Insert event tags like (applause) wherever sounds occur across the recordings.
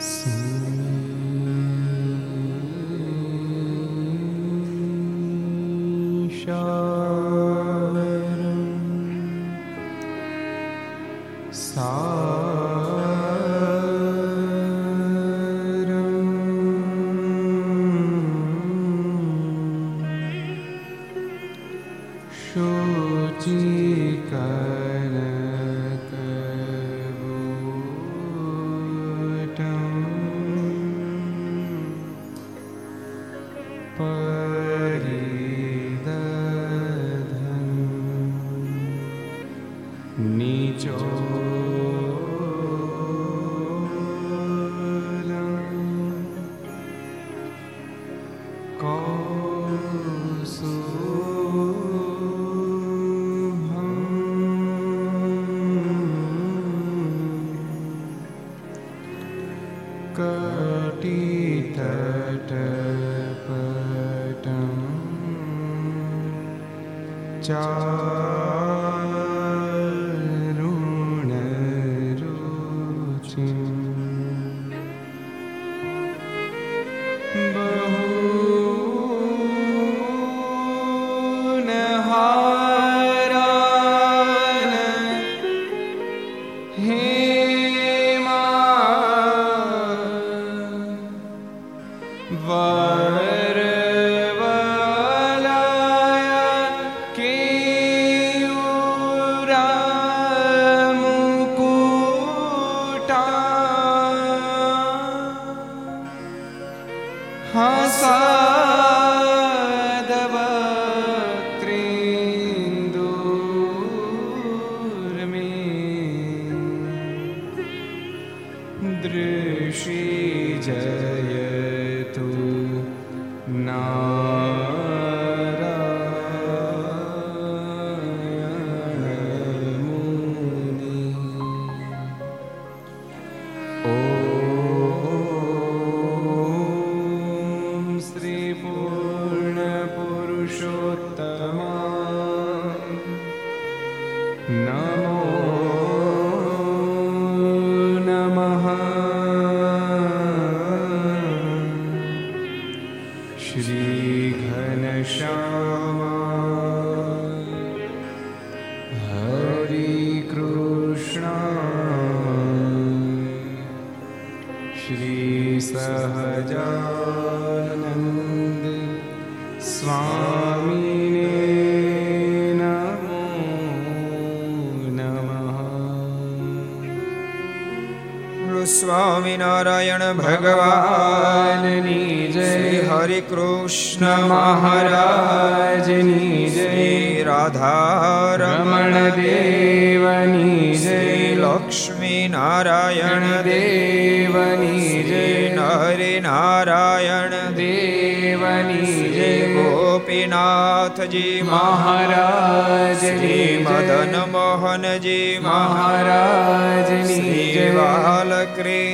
Sing. 자.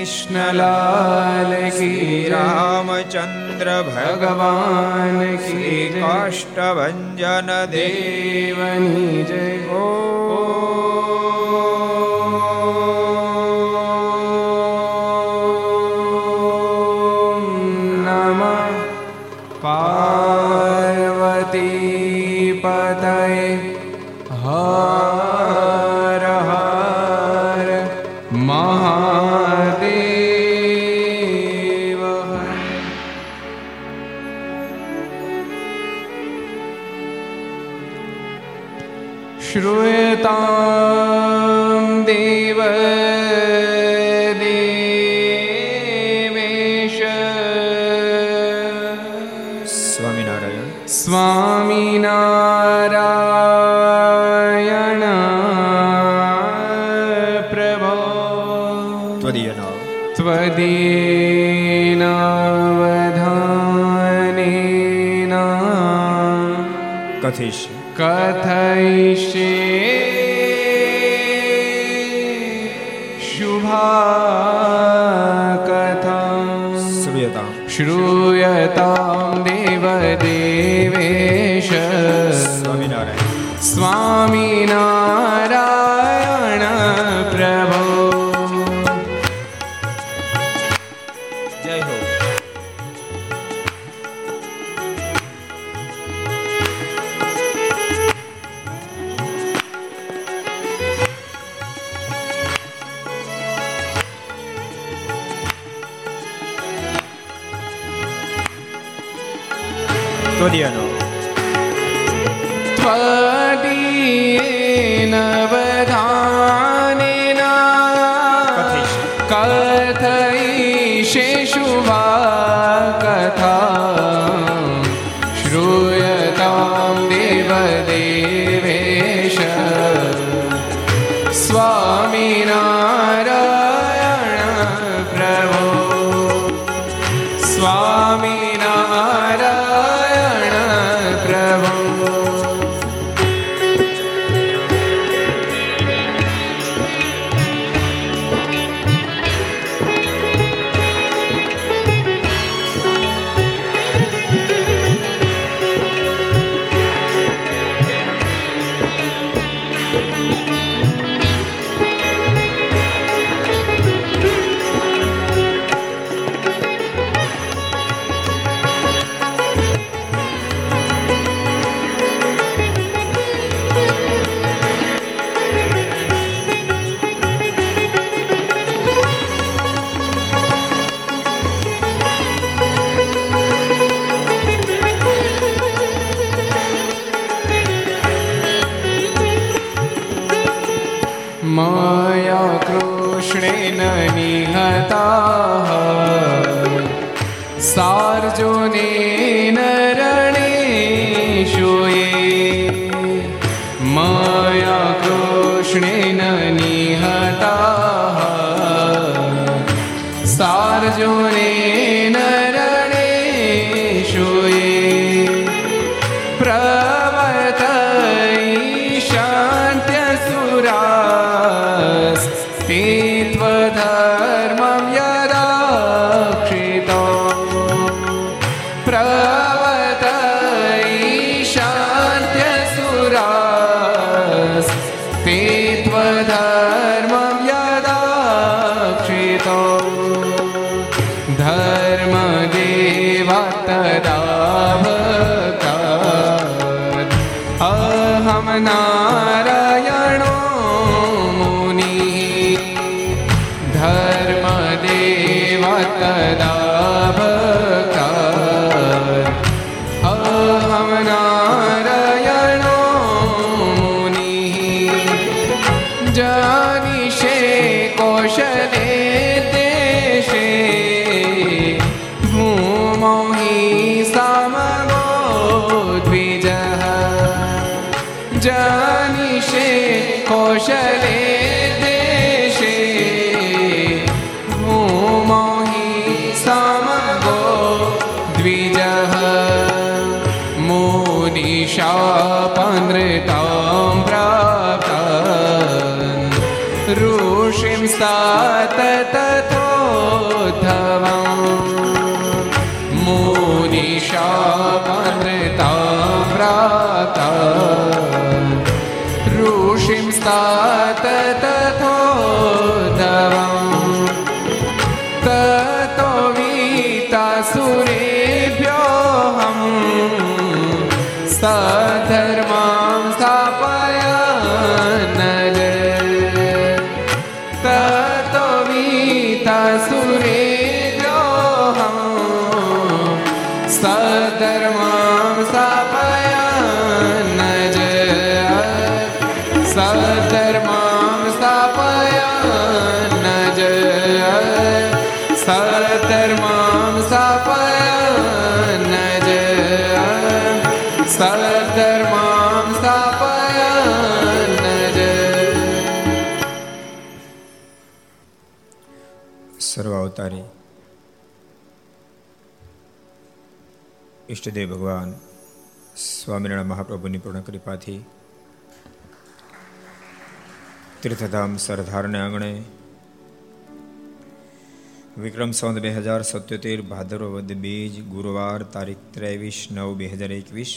Krishna लाल की रामचंद्र भगवान की काष्ठभञ्जन देवनि जय કથિષ્ય કથૈષ્ય શુભા કથા શ્રૂયતા શ્રૂ કૃષ્ણેન નિહતા સાર્જુનેન નિષ્ણાત તથો ધવમ તતો વિતા સુરેભ્યોહમ સા ઈષ્ટદેવ ભગવાન સ્વામિનારાયણ મહાપ્રભુની પૂર્ણ કૃપાથી તીર્થધામ સરદારને આંગણે વિક્રમ સંવત બે હજાર સત્યોતેર ભાદરવદ બીજ ગુરુવાર તારીખ ત્રેવીસ નવ બે હજાર એકવીસ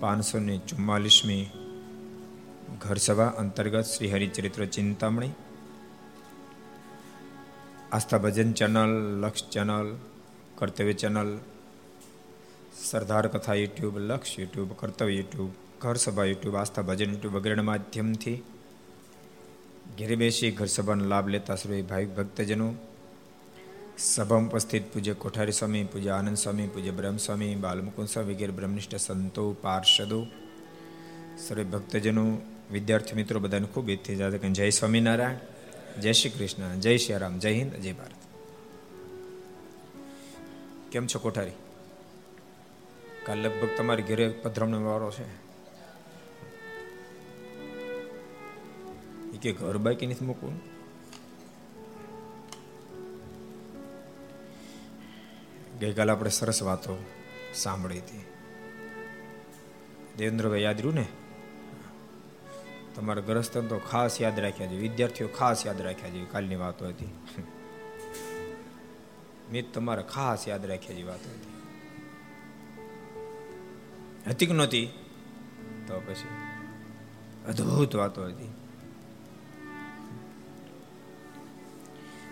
પાંચસો ને ચુમ્માલીસમી ઘરસભા અંતર્ગત Shri Haricharitra Chintamani, Aastha Bhajan channel, Laksh channel, Kartavya channel Sardar Katha YouTube, Laksh YouTube, કર્તવ્ય યુટ્યુબ, ઘર સભા યુટ્યુબ, આસ્થા ભજન યુટ્યુબ વગેરેના માધ્યમથી ઘેરે બેસી ઘર સભાનો લાભ લેતા શ્રી ભાવિક ભક્તજનો, સભામાં ઉપસ્થિત પૂજ્ય કોઠારી સ્વામી, પૂજ્ય આનંદ સ્વામી, પૂજ્ય બ્રહ્મસ્વામી બાલમુકુંદ સ્વામી વગેરે બ્રહ્મનિષ્ઠ સંતો, પાર્ષદો, સર્વે ભક્તજનો, વિદ્યાર્થી મિત્રો બધાને ખૂબ એથી જાતે જય સ્વામિનારાયણ, જય શ્રી કૃષ્ણ, જય શ્રી રામ, જય હિન્દ, જય ભારત. કેમ છો કોઠારી? કાલ લગભગ તમારી ઘરે પધરામણ વાળો છે. એ કે ઘર બાકી નથી મૂકવું? ગઈકાલે આપણે સરસ વાતો સાંભળી હતી. દેવેન્દ્રભાઈ યાદ રહ્યું ને? તમારા ગ્રસ્તન તો ખાસ યાદ રાખ્યા છે વિદ્યાર્થીઓ ખાસ યાદ રાખ્યા છે કાલની વાતો હતી. મેં તમારે ખાસ યાદ રાખ્યા જેવી વાતો હતી. હતી નહોતી. તો પછી અદભુત વાતો હતી.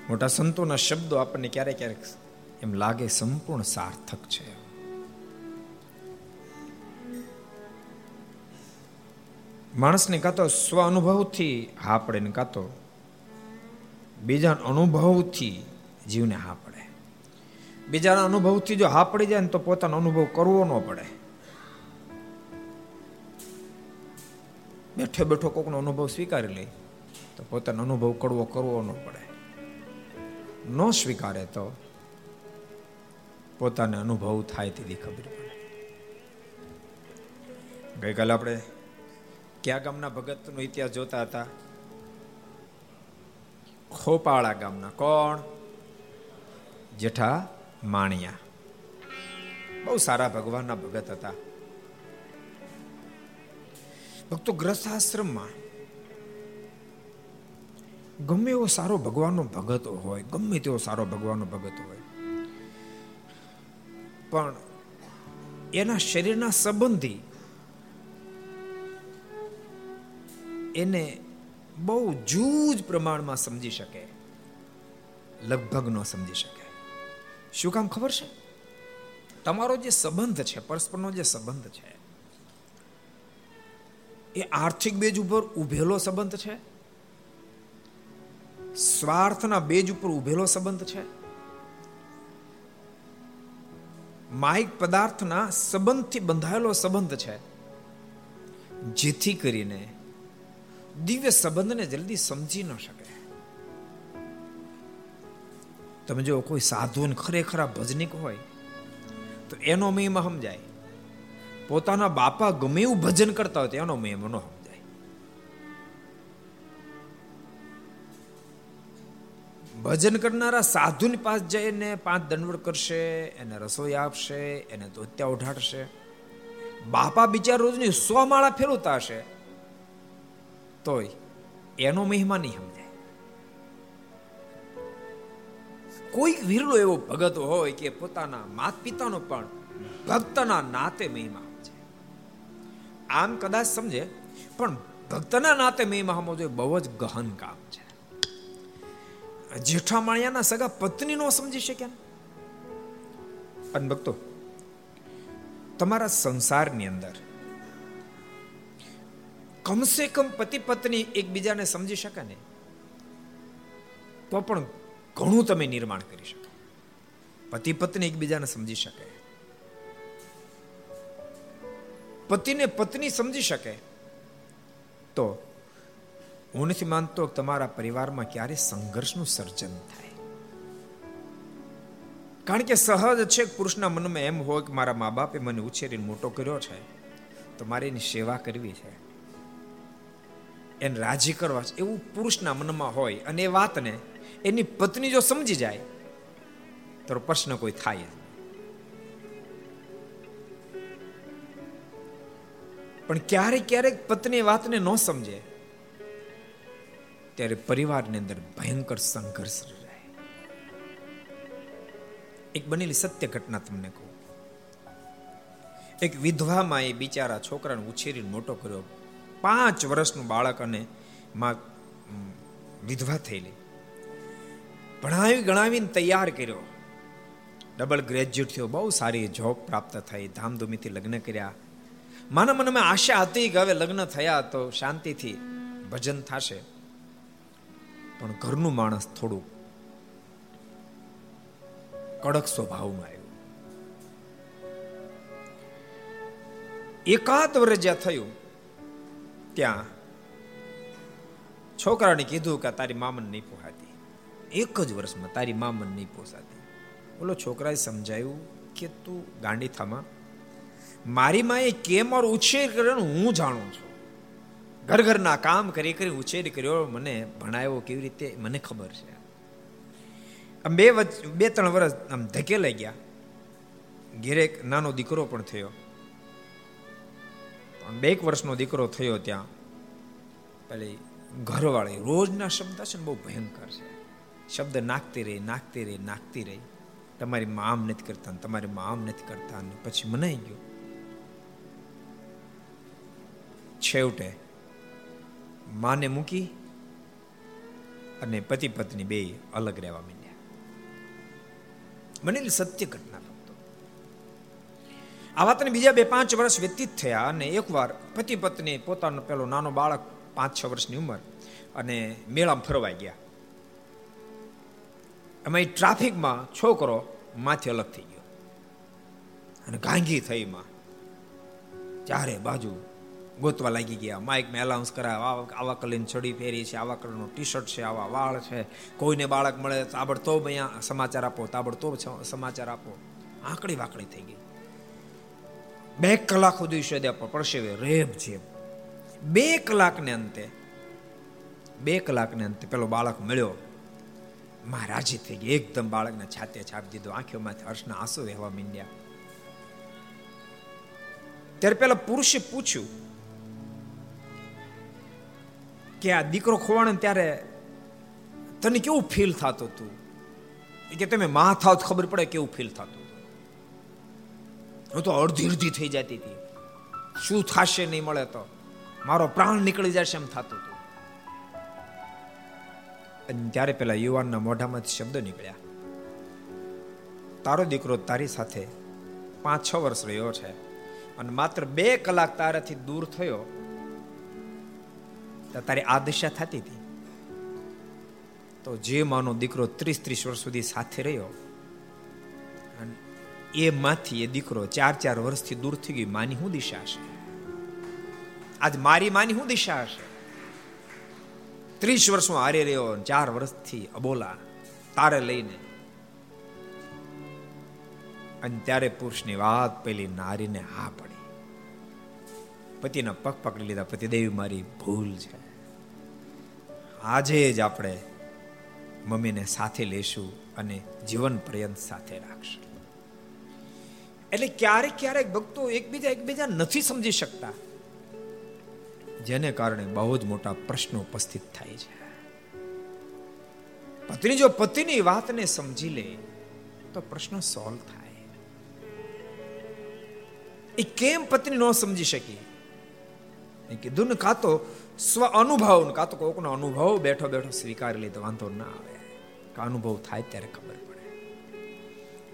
મોટા સંતોના શબ્દો આપણને ક્યારેક ક્યારેક એમ લાગે સંપૂર્ણ સાર્થક છે. માણસને કાં તો સ્વ અનુભવથી હા પડે ને કાં તો બીજા અનુભવથી જીવને હા પડે બીજાના અનુભવથી જો હા પડી જાય ને તો પોતાનો અનુભવ કરવો ન પડે. બેઠો બેઠો કોકનો અનુભવ સ્વીકારી લે, તો પોતાનો અનુભવ કડવો કરવો ન પડે. ન સ્વીકારે તો પોતાને અનુભવ થાય તેથી ખબર પડે. ગઈકાલે આપણે ક્યાં ગામના ભગતનો ઇતિહાસ જોતા હતા? ખોપાળા ગામના. કોણ? જેઠા માણિયા. બહુ સારા ભગવાનના ભગત હતા. ભક્તો ગ્રસ્થાશ્રમમાં ગમે એવો સારો ભગવાનનો ભગત હોય, ગમે તેવો સારો ભગવાનનો ભગત હોય, પણ એના શરીરના સંબંધી એને બહુ જૂજ પ્રમાણમાં સમજી શકે, લગભગ ન સમજી શકે. શું કામ ખબર છે? તમારો જે સંબંધ છે, પરસ્પરનો જે સંબંધ છે એ આર્થિક બેજ ઉપર ઉભેલો સંબંધ છે? સ્વાર્થના બેજ ઉપર ઉભેલો સંબંધ છે? માહિક પદાર્થના સંબંધથી બંધાયેલો સંબંધ છે. જેથી કરીને દિવ્ય સંબંધને જલ્દી સમજી ન શકે. તમે જો કોઈ સાધુ ખરેખર ભજનિક હોય, તો એનો મહિમા સમજાય. પોતાના બાપા ગમે એવું ભજન કરતા હોય એનો મહિમા ન સમજાય. ભજન કરનારા સાધુની પાસ જઈને પાંચ દંડવડ કરશે, એને રસોઈ આપશે, એને ધોત્યા ઉઠાડશે બાપા બિચાર રોજની સો માળા ફેરવતા હશે. તોય એનો મહિમા નહીં સમજાય. કોઈક વિરલો એવો ભગત હોય કે પોતાના માત પિતાનો પણ ભક્તના નાતે મહિમા. આમ કદાચ સમજે, પણ ભક્તના નાતે મેં મહામો જોઈએ બહુ જ ગહન કામ છે. જેઠા માળિયાના સગા પત્ની નો સમજી શક્યા અને ભક્તો, તમારા સંસારની અંદર કમસે કમ પતિ પત્ની એકબીજાને સમજી શકે ને? તો પણ ઘણું તમે નિર્માણ કરી શકો. પતિ પત્ની એકબીજાને સમજી શકે પતિને પત્ની સમજી શકે? તો હું નથી માનતો તમારા પરિવારમાં ક્યારે સંઘર્ષનું સર્જન થાય. કારણ કે સહજ છે પુરુષના મનમાં એમ હોય કે મારા મા બાપે મને ઉછેરીને મોટો કર્યો છે, તો મારે એની સેવા કરવી છે. એને રાજી કરવા એવું પુરુષના મનમાં હોય અને એ વાતને એની પત્ની જો સમજી જાય, તો પ્રશ્ન કોઈ થાય પણ ક્યારેક ક્યારેક પત્ની વાતને ન સમજે, ત્યારે પરિવારની અંદર ભયંકર સંઘર્ષ રહે. એક બનેલી સત્ય ઘટના તમને કહું. એક વિધવામાં એ બિચારા છોકરાને ઉછેરીને મોટો કર્યો. પાંચ વર્ષનું બાળક અને માં વિધવા થયેલી. ભણાવી ગણાવીને તૈયાર કર્યો. ડબલ ગ્રેજ્યુએટ થયો, બહુ સારી જોબ પ્રાપ્ત થઈ. ધામધૂમીથી લગ્ન કર્યા. માના મનમાં આશા હતી કે હવે લગ્ન થયા તો શાંતિથી ભજન થશે. પણ ઘરનું માણસ થોડું કડક સ્વભાવમાં આવ્યું એકાદ વર્ષ જ્યાં થયું, ત્યાં છોકરાને કીધું કે તારી મામન નહીં પોહાતી. એક જ વર્ષમાં તારી મામન નહીં પોસાતી. બોલો, છોકરાએ સમજાયું કે તું ગાંડી થામાં મારી માએ કેમ ઓર ઉછેર કર્યો હું જાણું છું. ઘર ઘરના કામ કરી કરી ઉછેર કર્યો, મને ભણાવ્યો કેવી રીતે, મને ખબર છે. આમ બે બે ત્રણ વર્ષ આમ ધકેલાઈ ગયા. ઘેરે નાનો દીકરો પણ થયો. પણ બે એક વર્ષનો દીકરો થયો ત્યાં. પેલી ઘરવાળી, રોજના શબ્દ છે ને બહુ ભયંકર છે. શબ્દ નાખતી રહી નાખતી રહી નાખતી રહી. તમારી મામ આમ નથી કરતા તમારી મામ નથી કરતા પછી મનાઈ ગયો. છેવટે માને મૂકી અને પતિ પત્ની બે અલગ રહેવા માંડ્યા. બનેલી સત્ય ઘટના ભક્તો. આ વાતને બીજા બે પાંચ વર્ષ વ્યતીત થયા અને એકવાર પતિ પત્ની પોતાનો પેલો નાનો બાળક પાંચ છ વર્ષની ઉંમર અને મેળામાં ફરવાઈ ગયા. એમાં ટ્રાફિકમાં છોકરો માથે અલગ થઈ ગયો. અને ગાંગી થઈ માં. ચારે બાજુ ગોતવા લાગી ગયા. માઇકમાં એલાઉન્સ કરાવે આવા કલરની છડી પહેરી છે, આવા કલરનું ટી શર્ટ છે, આવા વાળ છે. કોઈને બાળક મળે તાબડતોબ અહીંયા સમાચાર આપો તાબડતોબ સમાચાર આપો. આંકડી વાકડી થઈ ગઈ. બે કલાક સુધી શોધ્યા પરસેવે રેબ છે બે કલાકને અંતે, બે કલાકને અંતે પેલો બાળક મળ્યો. મહારાજી થઈ ગઈ, એકદમ બાળકને છાતે છાપી દીધો, આંખોમાંથી હર્ષના આંસુ વહેવા માંડ્યા. ત્યારે પેલા પુરુષે પૂછ્યું કે આ દીકરો ખોવાણ ત્યારે તને કેવું ફીલ થતું હતું કે તમે મા થાવ ખબર પડે કેવું ફીલ થતું હું તો અડધી અડધી થઈ જતી હતી. શું થશે નહીં મળે તો? મારો પ્રાણ નીકળી જશે એમ થતું હતું અને ત્યારે પેલા યુવાનના મોઢામાંથી શબ્દ નીકળ્યા. તારો દીકરો તારી સાથે પાંચ છ વર્ષ રહ્યો છે. અને માત્ર બે કલાક તારાથી દૂર થયો તારી આ દિશા થતી હતી. તો જે માનો દીકરો ત્રીસ ત્રીસ વર્ષ સુધી સાથે રહ્યો એ માંથી એ દીકરો ચાર ચાર વર્ષથી દૂર થઈ ગઈ માની શું દિશા હશે? આજ મારી માની શું દિશા હશે? ત્રીસ વર્ષમાં હારે રહ્યો ચાર વર્ષથી અબોલા, તારે લઈને. અને ત્યારે પુરુષની વાત પેલી નારીને હા પડી. પતિના પગ પકડી લીધા, પતિદેવી મારી ભૂલ છે. આજે જ આપણે મમ્મીને સાથે લેશું અને જીવન પર્યંત સાથે રાખશું. એટલે ક્યારેક ક્યારેક ભક્તો એકબીજા એકબીજા નથી સમજી શકતા, જેને કારણે બહુ જ મોટા પ્રશ્નો ઉપસ્થિત થાય છે. પત્ની જો પતિની વાતને સમજી લે, તો પ્રશ્ન સોલ્વ થાય. એ કેમ પત્ની ન સમજી શકી? કીધું ને, કાં સ્વ અનુભવ કાં તો કોકનો અનુભવ બેઠો બેઠો સ્વીકારી લીધો વાંધો ના આવે. અનુભવ થાય ત્યારે ખબર પડે.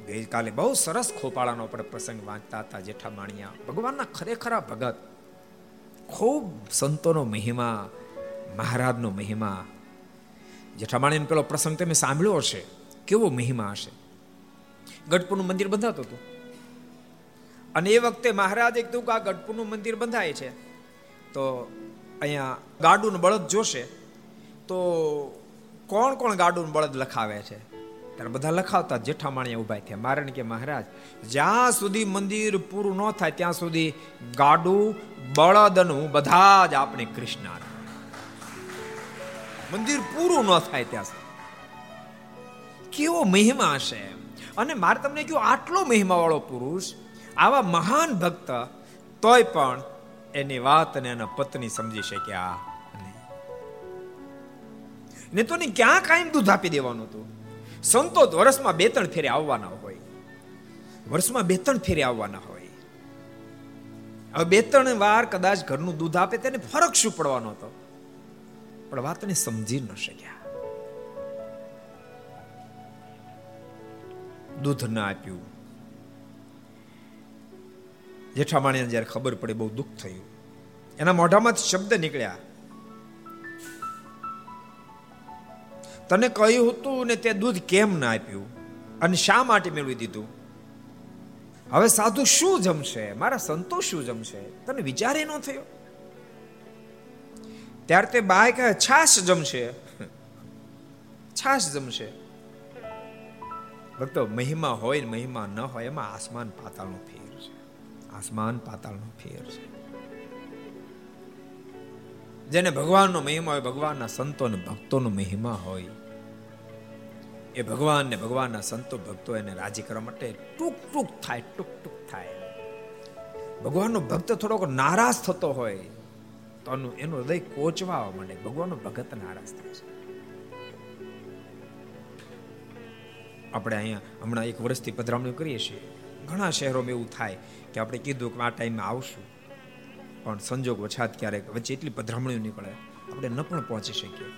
ગઈકાલે બહુ સરસ ખોપાળાનો આપણે પ્રસંગ વાંચતા હતા જેઠા માણિયા ભગવાનના ખરેખરા ભગત. ખૂબ સંતોનો મહિમા, મહારાજનો મહિમા. જેઠામાણીનો પેલો પ્રસંગ તમે સાંભળ્યો હશે. કેવો મહિમા હશે. ગઢપુરનું મંદિર બંધાતું હતું. અને એ વખતે મહારાજે કીધું કે આ ગઢપુરનું મંદિર બંધાય છે. તો અહીંયા ગાડું બળદ જોશે તો કોણ કોણ ગાડું બળદ લખાવે છે? ત્યારે બધા લખાવતા જેઠામાણીએ ઊભા થયા. મારણ કે મહારાજ, જ્યાં સુધી મંદિર પૂરું ન થાય, ત્યાં સુધી ગાડું બળદનું બધા જ આપણે કૃષ્ણ. મંદિર પૂરું ન થાય ત્યાં સુધી. કેવો મહિમા હશે અને મારે તમને કહ્યું, આટલો મહિમા વાળો પુરુષ, આવા મહાન ભક્ત, તોય પણ એની વાત અને એના પત્ની સમજી શક્યા. ને તો ક્યાં કાયમ દૂધ આપી દેવાનું હતું? સંતો વર્ષમાં બે ત્રણ ફેરે આવવાના હોય. વર્ષમાં બે ત્રણ ફેરે આવવાના હોય. હવે બે ત્રણ વાર કદાચ ઘરનું દૂધ આપે તેને ફરક શું પડવાનો હતો? પણ વાતને સમજી ન શક્યા. દૂધ ના આપ્યું. જેઠામાણીને જ્યારે ખબર પડી, બહુ દુઃખ થયું. એના મોઢામાંથી શબ્દ નીકળ્યા. તને કહ્યું હતું ને તે દૂધ કેમ ના આપ્યું? અને શા માટે મેળવી દીધું? હવે સાધુ શું જમશે? મારા સંતો શું જમશે? તને વિચારે ન થયો? ત્યારે તે બાય કહે છાશ જમશે. (laughs) છાશ જમશે. ભક્તો, મહિમા હોય ને મહિમા ન હોય, એમાં આસમાન પાતાળનો ફેર. આસમાન પાતાળનો ફેર છે. જેને ભગવાનનો મહિમા હોય, ભગવાનના સંતો અને ભક્તોનો મહિમા હોય, એ ભગવાન ને ભગવાનના સંતો, ભક્તો એને રાજી કરવા માટે ટૂંક ટૂંક થાય ટૂંક ટૂંક થાય. ભગવાનનો ભક્ત થોડોક નારાજ થતો હોય, તો એનું હૃદય કોચવા માંડે. ભગવાનનો ભગત નારાજ થાય છે. આપણે અહીંયા હમણાં એક વર્ષથી પધરામણી કરીએ છીએ. ઘણા શહેરોમાં એવું થાય કે આપણે કીધું કે આ ટાઈમે આવશું. પણ સંજોગ વછાત ક્યારેક વચ્ચે એટલી પધરામણીઓ નીકળે, આપણે ન પણ પહોંચી શકીએ.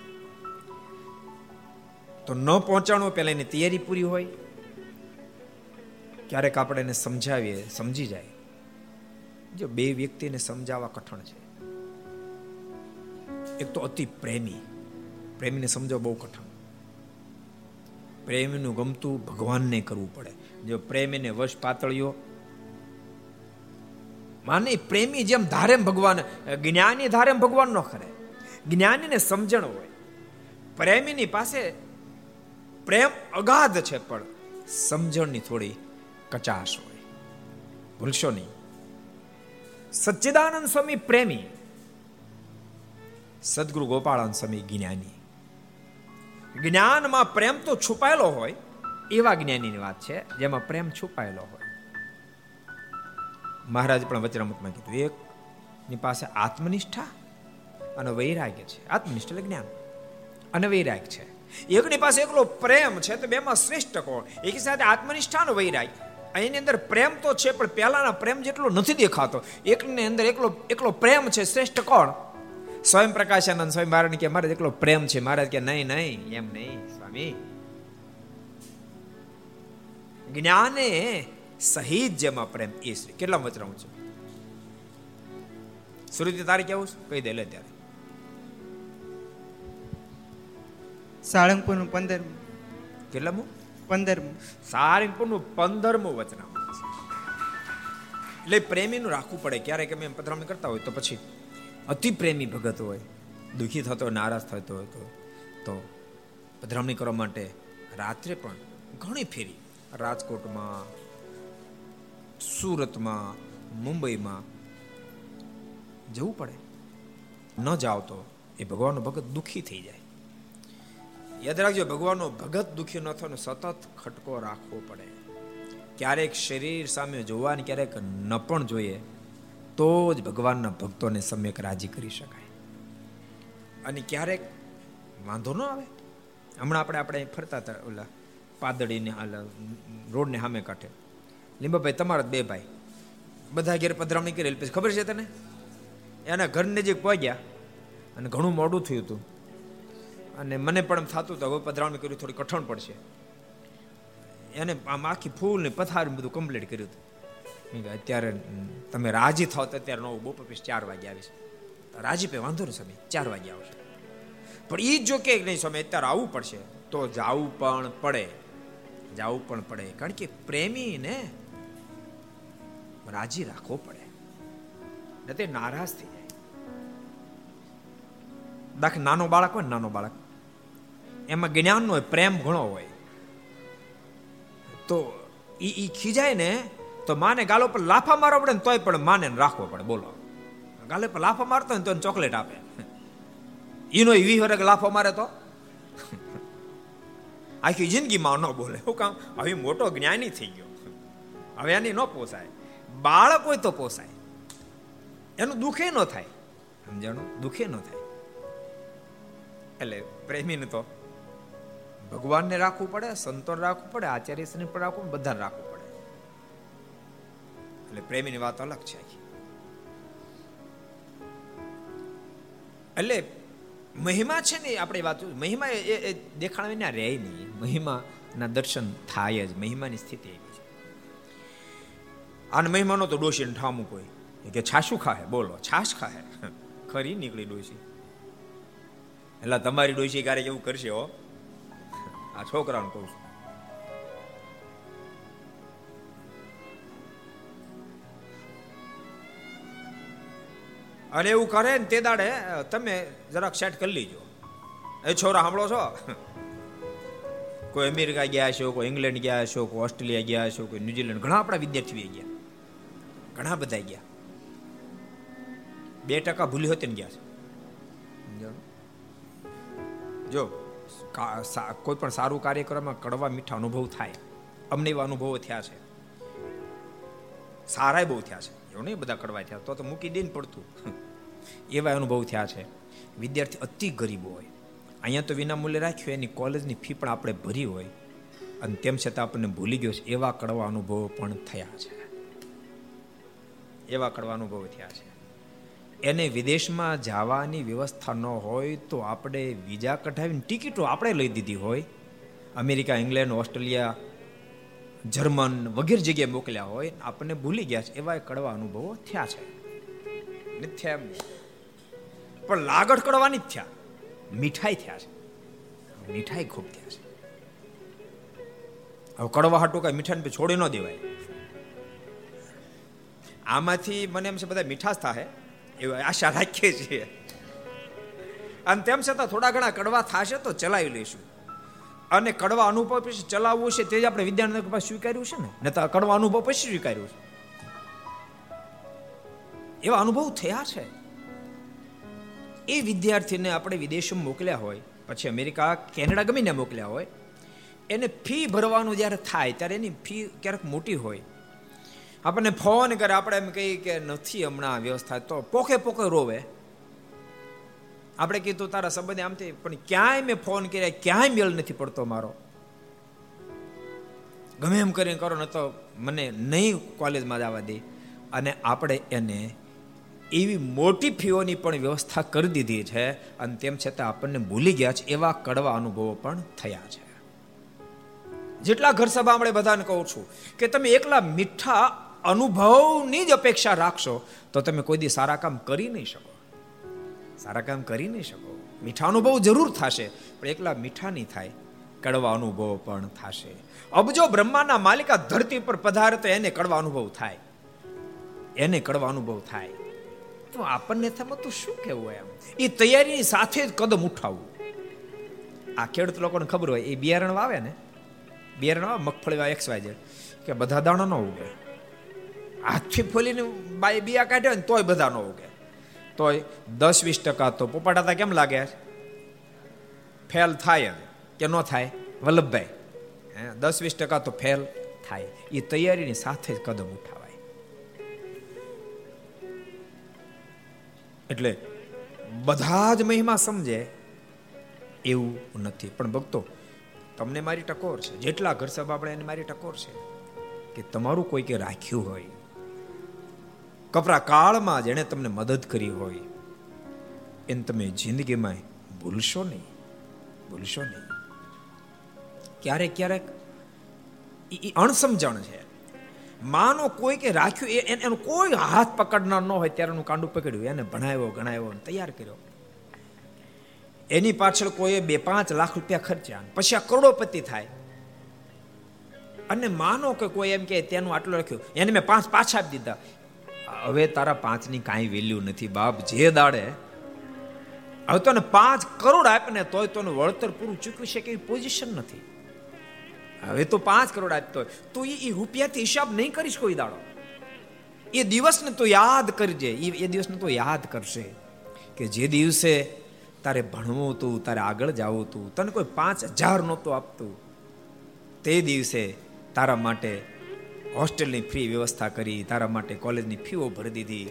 તો ન પહોંચાણો પહેલા એની તૈયારી પૂરી હોય, ક્યારેક આપણે એને સમજાવીએ, સમજી જાય. જો બે વ્યક્તિને સમજાવવા કઠણ છે. એક તો અતિ પ્રેમી, પ્રેમીને સમજાવવા બહુ કઠણ. પ્રેમનું ગમતું ભગવાનને કરવું પડે. જો પ્રેમીને વશ પાતળીઓ માને પ્રેમી જેમ ધારેમ ભગવાન, જ્ઞાની ધારેમ ભગવાન નો ખરે જ્ઞાનીને સમજણ હોય. પ્રેમીની પાસે પ્રેમ અગાધ છે પણ સમજણની થોડી કચાશ હોય. ભૂલશો નહીં. સચ્ચિદાનંદ સ્વામી પ્રેમી, સદગુરુ ગોપાળાનંદ સ્વામી જ્ઞાની. જ્ઞાનમાં પ્રેમ તો છુપાયેલો હોય, એવા જ્ઞાનીની વાત છે, જેમાં પ્રેમ છુપાયેલો હોય. મહારાજ પણ વચરામૃતમાં કીધું, એક ની પાસે આત્મનિષ્ઠા અને વૈરાગ્ય છે. આત્મનિષ્ઠ એટલે જ્ઞાન. અને વૈરાગ્ય છે. એકની પાસે એકલો પ્રેમ છે તો બેમાં શ્રેષ્ઠ કોણ? એક સાથે આત્મનિષ્ઠા અને વૈરાગ્ય. એની અંદર પ્રેમ તો છે, પણ પહેલાના પ્રેમ જેટલો નથી દેખાતો. એકની અંદર એકલો એકલો પ્રેમ છે, શ્રેષ્ઠ કોણ? સ્વયં પ્રકાશાનંદ સ્વયં મહારાજ કે મારે એકલો પ્રેમ છે. મહારાજ કે, નહીં નહીં, એમ નહીં, સ્વામી. જ્ઞાને સહિત જેમાં પ્રેમ એ શ્રી. કેટલા વચરાઉં છું? સુરતી તારે કેવું કહી દે લે ત્યારે. સાળંગપુરનું પંદરમું. કેટલામું? પંદરમું. સારંગપુરનું પંદરમું વચનામું એટલે પ્રેમીનું રાખવું પડે. ક્યારેક અમે પધરામણી કરતા હોય તો પછી અતિ પ્રેમી ભગત હોય દુઃખી થતો હોય નારાજ થતો હોય તો તો પધરામણી કરવા માટે રાત્રે પણ ઘણી ફેરી. રાજકોટમાં સુરતમાં, મુંબઈમાં જવું પડે. ન જાવ તો એ ભગવાનનો ભગત દુઃખી થઈ જાય. યાદ રાખજો, ભગવાનનો ભગત દુઃખી ન થવાનો સતત ખટકો રાખવો પડે. ક્યારેક શરીર સામે જોવાની ક્યારેક ન પણ જોઈએ, તો જ ભગવાનના ભક્તોને સમ્યક રાજી કરી શકાય. અને ક્યારેક વાંધો ન આવે. હમણાં આપણે આપણે ફરતા હતા ઓલા પાદળીને રોડને સામે કાંઠે. લીંબાભાઈ, તમારા બે ભાઈ. બધા ઘેર પધરામણી કરેલી પછી ખબર છે તને? એના ઘર નજીક પહોંચ્યા અને ઘણું મોડું થયું હતું. અને મને પણ એમ થતું હતું, હવે પધરામણી કર્યું થોડી કઠણ પડશે. એને આમ આખી ફૂલ ને પથાર બધું કમ્પ્લીટ કર્યું હતું. અત્યારે તમે રાજી થાવ તો અત્યારે નવું, બપોર પછી ચાર વાગે આવીશ. રાજી પે, વાંધો નહીં સમય ચાર વાગે આવશે. પણ એ જો કે નહીં સમય અત્યારે આવવું પડશે. તો જવું પણ પડે, જવું પણ પડે. કારણ કે પ્રેમીને રાજી રાખવો પડે. ને તે નારાજ થઈ જાય. દાખ નાનો બાળક હોય નાનો બાળક, એમાં જ્ઞાન હોય, પ્રેમ ઘણો હોય. તો ઈ ઈ ખીજાય ને, તો માને ગાલો પર લાફા મારવા પડે ને તોય પણ માને રાખવો પડે, બોલો. ગાલે પર લાફા મારતો ને તો ચોકલેટ આપે. ઈનો વી વરગ લાફો મારે તો? આખી જિંદગીમાં ન બોલે. શું કામ હવે મોટો જ્ઞાની થઈ ગયો. હવે એની ન પોસાય. બાળક હોય તો પોસાય. એનું દુઃખે ન થાય. સમજાણું? દુઃખે ન થાય. એટલે પ્રેમીને તો ભગવાનને રાખવું પડે, સંતોને રાખવું પડે, આચાર્યશ્રીને પણ રાખવું બધાને રાખવું પડે. એટલે પ્રેમીની વાત અલગ છે એટલે મહિમા છે ને આપણે વાત મહિમા એ દેખાણ વિના રહે નહીં. મહિમાના દર્શન થાય જ. મહિમાની સ્થિતિ આને મહેમાનો તો ડોશીને ઠામું કોઈ. કે, છાશું ખાહે? બોલો, છાશ ખાહે. (laughs) ખરી નીકળી ડોશી. એટલે તમારી ડોશી ક્યારેક એવું કરશે હો? (laughs) આ છોકરાને કહું છું. અને એવું કરે ને તે દાડે તમે જરાક સેટ કરી લીજો. એ છોરા સાંભળો છો? (laughs) કોઈ અમેરિકા ગયા છો કોઈ ઇંગ્લેન્ડ ગયા છો કોઈ ઓસ્ટ્રેલિયા ગયા છો કોઈ ન્યુઝીલેન્ડ, ઘણા આપણા વિદ્યાર્થીઓ ગયા. ઘણા બધા ગયા. બે ટકા ભૂલી હોતી ને ગયા છે. જો કોઈ પણ સારું કાર્યક્રમમાં કડવા મીઠા અનુભવ થાય. અમને એવા અનુભવો થયા છે. સારા બહુ થયા છે. એવું નહીં બધા કડવા થયા, તો તો મૂકી દઈને પડતું. (laughs) એવા અનુભવ થયા છે. વિદ્યાર્થી અતિ ગરીબ હોય. અહીંયા તો વિના મૂલ્ય રાખ્યું, એની કોલેજની ફી પણ આપણે ભરી હોય. અને તેમ છતાં આપણને ભૂલી ગયો છે, એવા કડવા અનુભવો પણ થયા છે. એવા કડવા અનુભવ થયા છે. એને વિદેશમાં જવાની વ્યવસ્થા ન હોય તો આપણે વિઝા કઢાવીને ટિકિટો આપણે લઈ દીધી હોય. અમેરિકા, ઇંગ્લેન્ડ, ઓસ્ટ્રેલિયા, જર્મન વગેરે જગ્યાએ મોકલ્યા હોય. આપણને ભૂલી ગયા છે. એવા કડવા અનુભવો થયા છે. પણ લાગડ કડવાની જ થયા. મીઠાઈ થયા છે. મીઠાઈ ખૂબ થયા છે. હવે કડવા હાટું કઈ મીઠાઈ છોડી ન દેવાય. આમાંથી મને એમ છે બધા મીઠાશ થાય એવી આશા રાખીએ છીએ. અને તેમ છતાં થોડા ઘણા કડવા થશે તો ચલાવી લઈશું. અને કડવા અનુભવ પછી ચલાવવું છે તે જ આપણે વિદ્યાનગર પાસે સ્વીકાર્યું છે ને? ને તો કડવા અનુભવ પછી સ્વીકાર્યું છે. એવા અનુભવ થયા છે. એ વિદ્યાર્થીને આપણે વિદેશમાં મોકલ્યા હોય, પછી અમેરિકા, કેનેડા ગમીને મોકલ્યા હોય, એને ફી ભરવાનું જ્યારે થાય, ત્યારે એની ફી ક્યારેક મોટી હોય. આપણને ફોન કરે, આપણે એમ કહીએ કે નથી હમણાં વ્યવસ્થા, તો પોખે પોખે રોવે. આપણે કીધું તારા સંબંધે આમથી પણ ક્યાંય મેં ફોન કર્યા, ક્યાંય મેળ નથી પડતો મારો. ગમે એમ કરીને કરો ન તો મને નહીં કોલેજમાં જવા દે. અને આપણે એને એવી મોટી ફીઓની પણ વ્યવસ્થા કરી દીધી છે, અને તેમ છતાં આપણને ભૂલી ગયા છે, એવા કડવા અનુભવો પણ થયા છે. જેટલા ઘર સભા આપણે બધાને કહું છું, કે તમે એકલા મીઠા અનુભવની જ અપેક્ષા રાખશો, તો તમે કોઈ દી સારા કામ કરી નહીં શકો. સારા કામ કરી નહીં શકો. મીઠા અનુભવ જરૂર થશે, પણ એકલા મીઠા નહીં થાય. કડવા અનુભવ પણ થશે. અબજો બ્રહ્માના માલિકા ધરતી પર પધારે તો એને કડવા અનુભવ થાય. એને કડવા અનુભવ થાય. તો આપણને થમાં તો શું કહેવું એમ? એ તૈયારીની સાથે જ કદમ ઉઠાવવું. આ ખેડૂત લોકોને ખબર હોય, એ બિયારણ વાવે ને? બિયારણ વાવે, મગફળી વાવે એક્સ વાય કે બધા દાણા ન ઉગે. હાથથી ફોલીને બાય બિયા કાઢ્યો ને તોય બધા ન ઉગે. તોય દસ વીસ ટકા તો પોપાટાતા કેમ લાગે? ફેલ થાય કે ન થાય? વલ્લભભાઈ. હે, દસ વીસ ટકા તો ફેલ થાય. એ તૈયારીની સાથે જ કદમ ઉઠાવાય. એટલે બધા જ મહિમા સમજે એવું નથી. પણ ભક્તો, તમને મારી ટકોર છે. જેટલા ઘર સભા આપણે એને મારી ટકોર છે કે તમારું કોઈ કે રાખ્યું હોય કપરા કાળમાં જેણે તમને મદદ કરી હોય. એને તમે જિંદગીમાં ભૂલશો નહીં. ભૂલશો નહીં. ક્યારેક ક્યારેક એ અણસમજણ છે. માનો કોઈ કે રાખ્યું, એ એનો કોઈ હાથ પકડનાર ન હોય ત્યારે એનું કાંડું પકડ્યું, એને ભણાવ્યો, ગણાવ્યો તૈયાર કર્યો. એની પાછળ કોઈએ બે પાંચ લાખ રૂપિયા ખર્ચ્યા પછી આ કરોડોપતિ થાય. અને માનો કે કોઈ એમ કે તેનું આટલું રાખ્યું, એને મેં પાંચ પાછા આપી દીધા. હવે તારા પાંચની કાંઈ વેલ્યુ નથી, બાપ, જે દાડે. હવે તને પાંચ કરોડ આપે ને તોય તને વળતર પૂરું ચૂકવી શકે એવી પોઝિશન નથી. હવે તો પાંચ કરોડ આપતો હોય. તું એ રૂપિયાથી હિસાબ નહીં કરીશ કોઈ દાડો. એ દિવસને તો યાદ કરજે. એ દિવસને તો યાદ કરશે કે જે દિવસે તારે ભણવું તું તારે આગળ જવું તું તને કોઈ પાંચ હજાર નહોતું આપતું, તે દિવસે તારા માટે હોસ્ટેલની ફ્રી વ્યવસ્થા કરી, તારા માટે કોલેજની ફીઓ ભરી દીધી.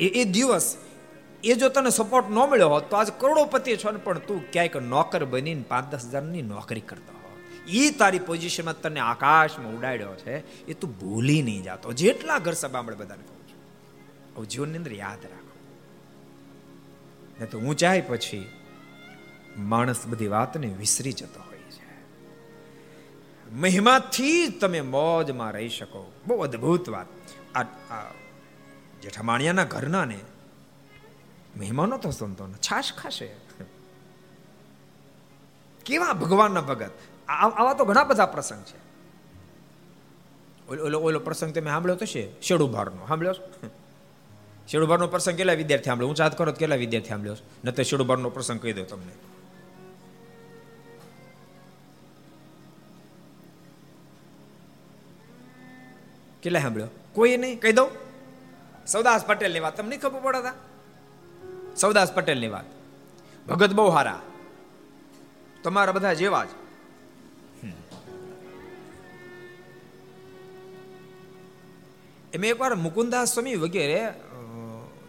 એ એ દિવસ, એ જો તને સપોર્ટ ન મળ્યો હોત, તો આજ કરોડોપતિ છો ને પણ તું ક્યાંક નોકર બનીને પાંચ દસ હજારની નોકરી કરતો હો એ તારી પોઝિશનમાં તને આકાશમાં ઉડાડ્યો છે, એ તું ભૂલી નહીં જાતો. જેટલા ઘર સભા બધાને કહું છું હવે જીવનની અંદર યાદ રાખો. ને તો ઊંચાઈ પછી માણસ બધી વાતને વિસરી જતો હોય મહિમાથી તમે મોજમાં રહી શકો. બહુ અદ્ભુત વાત. આ જેઠામાણિયાના ઘરના ને મહેમાનો તો સંતોનો છાશ ખાશે. કેવા ભગવાનના ભગત? આવા તો ઘણા બધા પ્રસંગ છે. ઓલો ઓલો પ્રસંગ તમે સાંભળ્યો તો છે? શેડુભારનો. સાંભળ્યો શેડુભારનો પ્રસંગ કેટલા વિદ્યાર્થી સાંભળ્યો? હું ચાત કરો કેટલા વિદ્યાર્થી સાંભળ્યો ન તો શેડુભારનો પ્રસંગ કહી દો તમને. કેટલા સાંભળ્યો. કોઈ નહીં, કહી દઉં. સૌદાસ પટેલની વાત તમને ખબર પડે સૌદાસ પટેલની વાત. ભગત બહુ હારા. તમારા બધા જેવા જ. એમ એકવાર મુકુંદાસ સ્વામી વગેરે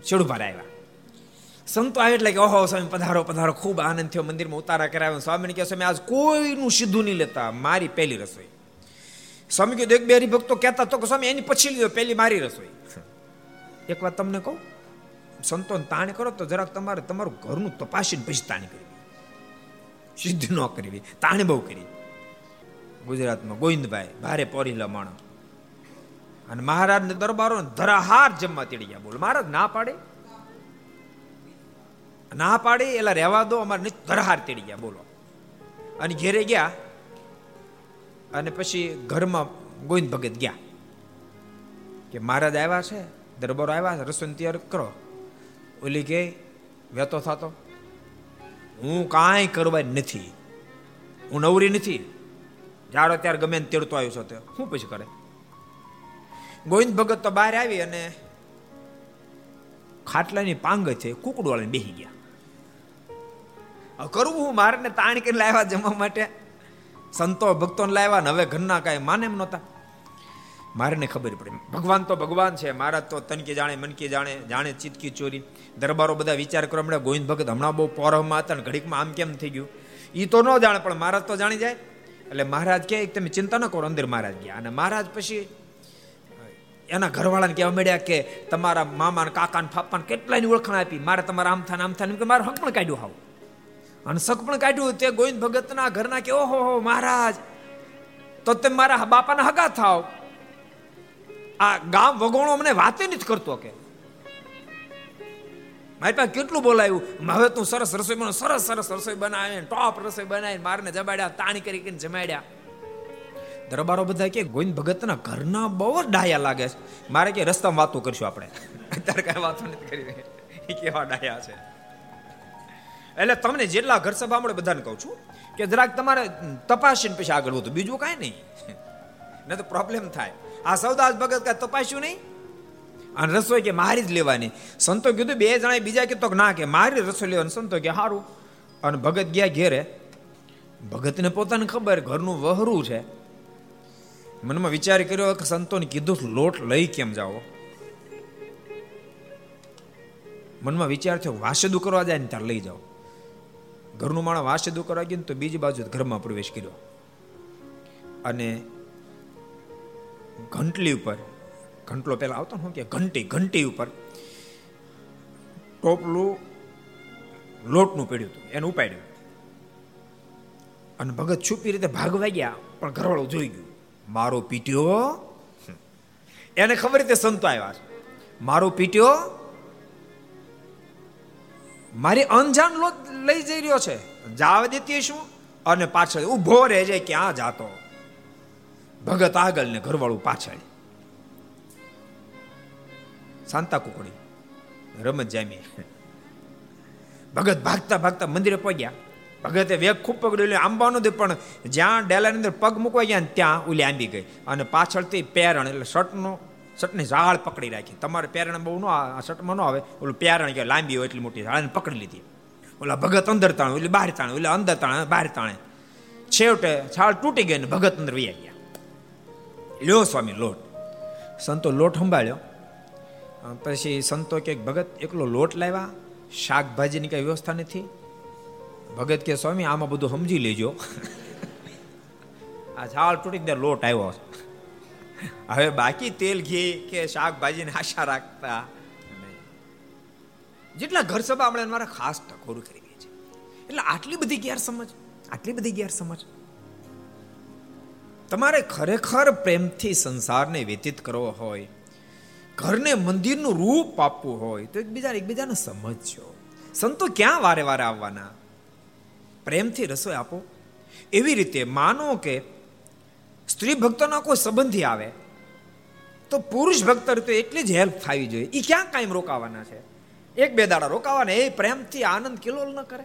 શેડુભાર આવ્યા સંતો આવે એટલે કે, ઓહો, સ્વામી, પધારો પધારો. ખૂબ આનંદ થયો, મંદિરમાં ઉતારા કરાવ્યો. સ્વામીને કહે સ્વામી, આજ કોઈનું સીધું નહીં લેતા. મારી પહેલી રસોઈ. સ્વામી કીધું એક બે હરિભક્તો કહેતા તો કે, સ્વામી, એની પછી લીધો પહેલી મારી રસોઈ. એક વાત તમને કહું, સંતોન તાણ કરો તો જરાક તમારે તમારું ઘરનું તપાસીને પછી તાણી કરવી. સિદ્ધ ન કરવી, તાણ બહુ કરી ગુજરાતમાં ગોવિંદભાઈ, ભારે પોરીલા માણસ. અને મહારાજને દરબારો ધરાહાર જમવા તેડી ગયા. બોલ, મહારાજ, ના પાડે? ના પાડે, એલા રહેવા દો, અમારે ધરાહાર તેડી ગયા, બોલો. અને ઘેરે ગયા અને પછી ઘરમાં ગોવિંદ ભગત ગયા કે મહારાજ આવ્યા છે, દરબારો આવ્યા છે રસોઈ તૈયાર કરો. ઓલી કે, વેતો થતો. હું કાંઈ કરવા નથી. હું નવરી નથી. જાડો ત્યારે ગમે ને તેડતો આવ્યો છો તે. શું પછી કરે? ગોવિંદ ભગત તો બહાર આવી અને ખાટલાની પાંગ છે કુકડું વાળીને બેસી ગયા. કરવું હું? મારે ને તાણ કરીને લાવ્યા જમવા માટે? સંતો ભક્તોને લાવ્યા ને હવે ઘરના કાંઈ માને એમ નહોતા. મારે ને ખબર પડે. ભગવાન તો ભગવાન છે મારા તો તનકી જાણે, મનકી જાણે જાણે ચિતકી ચોરી. દરબારો બધા વિચાર કરવા મળ્યા, ગોવિંદ ભગત હમણાં બહુ પોરહમાં હતા ને ઘડીકમાં આમ કેમ થઈ ગયું? એ તો ન જાણે, પણ મહારાજ તો જાણી જાય. એટલે મહારાજ કહે તમે ચિંતા ન કરો, અંદર મહારાજ ગયા. અને મહારાજ પછી, એના ઘરવાળાને કહેવા મળ્યા કે, તમારા મામા કાકા ફાપ્પાને કેટલાની ઓળખાણ આપી? મારે તમારા આમ થાય આમ કે, મારે હક પણ કાઢ્યું હાવ. અને શક પણ કાઢ્યું તે ગોવિંદ ભગતના ઘરના કે, ઓહો મહારાજ, તો તમે મારા બાપાના હગા થાવ. આ ગામ વગોણો મને વાતે નથી કરતો કે. મારી પાસે કેટલું બોલાયું? હવે તું સરસ રસોઈ બનો સરસ સરસ રસોઈ બનાવે ટોપ રસોઈ બનાવી મારને જમાડ્યા, તાણી કરી જમાડ્યા. દરબારો બધા કે, ગોવિંદ ભગતના ઘરના બહુ ડાયા લાગે છે. મારે કે, રસ્તામાં વાતો કરશું આપણે. (laughs) અત્યારે કઈ વાતો નથી કરી. કેવા ડાયા છે. એટલે તમને જેટલા ઘર સભા મળે બધાને કહું છું કે જરાક તમારે તપાસીને પછી આગળ વધુ. બીજું કાંઈ નહીં. નહીં તો પ્રોબ્લેમ થાય. આ સૌદાસ ભગત કાંઈ તપાસ્યું નહીં? અને રસોઈ કે મારી જ લેવાની. સંતો કીધું, બે જણા બીજા કીધું ના કે મારી રસોઈ લેવાની. સંતો કે સારું અને ભગત ગયા ઘેરે. ભગતને પોતાને ખબર, ઘરનું વહરું છે. મનમાં વિચાર કર્યો કે સંતોને કીધું લોટ લઈ કેમ જાઓ? મનમાં વિચાર થયો વાસદું કરવા જાય ને ત્યારે લઈ જાઓ. ઘરનું માણસ સીધું કરવા ગયું તો બીજી બાજુ ઘરમાં પ્રવેશ કર્યો. અને ઘંટલી ઉપર, ઘંટલો પહેલાં આવતો ને કે ઘંટી ઘંટી ઉપર ટોપલું લોટનું પડ્યું હતું, એને ઉપાડ્યું. અને ભગત છુપી રીતે ભાગવા ગયા, પણ ઘરવાળો જોઈ ગયું. મારો પીટ્યો એને ખબર રીતે સંતો આવ્યા મારો પીટ્યો મારી અંજાન લોટ લઈ જઈ રહ્યો છે. જાવ દેતી શું અને પાછળ ઊભો રહે છે ક્યાં જાતો. ભગત આગળ ને ઘરવાળું પાછળ. શાંતા કુકડી, રમત જામી. ભગત ભાગતા ભાગતા મંદિરે પહોંચ્યા ભગતે વેગ ખૂબ પકડ્યું આંબા નથી પણ જ્યાં ડેલાની અંદર પગ મૂકવા ગયા ત્યાં ઓલી આંબી ગઈ. અને પાછળથી પેરણ, એટલે શર્ટનો શર્ટની ઝાડ પકડી રાખી. તમારે પેરણ બહુ ન શર્ટમાં ન આવે. ઓલું પેરણ કે લાંબી હોય એટલી મોટી ઝાડને પકડી લીધી. ઓલા ભગત અંદર તાણે, ઓલી બહાર તાણે, ઓલા અંદર તાણે બહાર તાણે. છેવટે છાળ તૂટી ગઈ ને ભગત અંદર વૈયા ગયા. લ્યો સ્વામી, લોટ. સંતો લોટ સંભાળ્યો. પછી સંતો કે, ભગત, એકલો લોટ લાવ્યા? શાકભાજીની કઈ વ્યવસ્થા નથી? ભગત કે, સ્વામી, આમાં બધું સમજી લેજો. (laughs) આ ઝાડ તૂટી ગયા લોટ આવ્યો. હવે બાકી તેલ, ઘી કે શાકભાજીને આશા રાખતા જેટલા ઘર સભા આપણે મારા ખાસ ટકોર કરી દઈએ છે એટલે આટલી બધી ગેરસમજ, આટલી બધી ગેરસમજ. તમારે ખરેખર પ્રેમથી સંસારને વ્યતીત કરવો હોય, ઘરને મંદિરનું રૂપ આપવું હોય, તો એકબીજા એકબીજાને સમજજો. સંતો ક્યાં વારે વારે આવવાના? પ્રેમથી રસોઈ આપો. એવી રીતે માનો કે સ્ત્રી ભક્તોના કોઈ સંબંધી આવે? તો પુરુષ ભક્ત તો એટલી જ હેલ્પ થવી જોઈએ. એ ક્યાં કાયમ રોકાવાના છે? એક બે દાડા રોકાવાના, એ પ્રેમથી આનંદ કિલોલ ન કરે.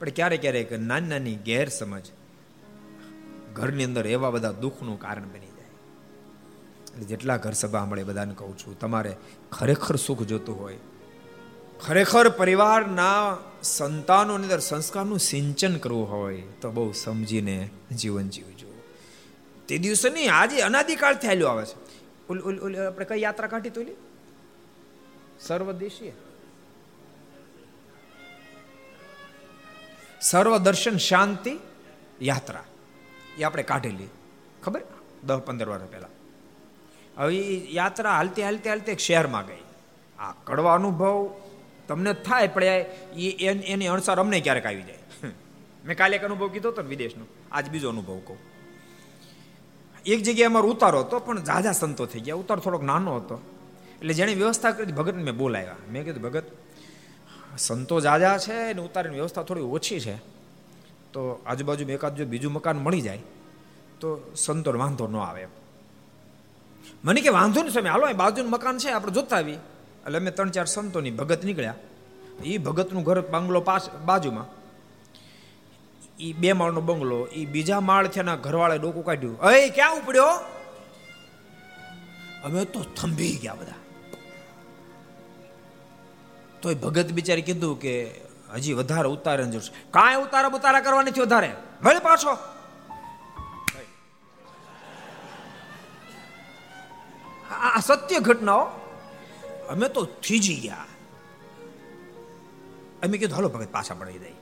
પણ ક્યારેક ક્યારેક નાની નાની ગેરસમજ ઘરની અંદર એવા બધા દુઃખનું કારણ બની જાય. એટલે જેટલા ઘર સભા મળે બધાને કહું છું, તમારે ખરેખર સુખ જોતું હોય, ખરેખર પરિવારના સંતાનોની અંદર સંસ્કારનું સિંચન કરવું હોય, તો બહુ સમજીને જીવન જીવજો તે દિવસે નહીં, આજે અનાદિકાળથી હાલ્યો આવે છે. ઓલ ઓલ ઓલ આપણે કઈ યાત્રા કાઢી તો સર્વદેશીય. સર્વ દર્શન શાંતિ યાત્રા. એ આપણે કાઢેલી. ખબર? દસ પંદર વર્ષ પહેલા. હવે એ યાત્રા હાલતી હાલતી હાલતી એક શહેરમાં ગઈ. આ કડવા અનુભવ તમને થાય, પણ એની અણસાર અમને ક્યારેક આવી જાય. મેં કાલે એક અનુભવ કીધો હતો વિદેશનો. આજ બીજો અનુભવ કહું. એક જગ્યાએ અમારો ઉતારો હતો, પણ ઝાઝા સંતો થઈ ગયા. ઉતારો થોડોક નાનો હતો. એટલે જેણે વ્યવસ્થા કરી, ભગતને મેં બોલાવ્યા. મેં કીધું, ભગત, સંતો જાજા છે અને ઉતારીની વ્યવસ્થા થોડી ઓછી છે. તો આજુબાજુ એકાદ જો બીજું મકાન મળી જાય, તો સંતો વાંધો ન આવે. મને કે, વાંધો નહીં સમય હાલો બાજુનું મકાન છે, આપણે જોતા આવી એટલે અમે ત્રણ ચાર સંતોની ભગત નીકળ્યા. એ ભગતનું ઘર બાંગલો પાસ બાજુમાં. એ બે માળનો બંગલો એ બીજા માળ છે એના ઘરવાળે ડોકું કાઢ્યું. અય, ક્યાં ઉપડ્યો? અમે તો થંભી ગયા બધા. તોય ભગત બિચારી કીધું કે હજી વધારે ઉતારે જોશે કાંઈ ઉતારા ઉતારા કરવાની નથી વધારે. ભલે પાછો. આ સત્ય ઘટનાઓ અમે તો થીજી ગયા. અમે કીધું, હાલો ભગત, પાછા પડી દઈ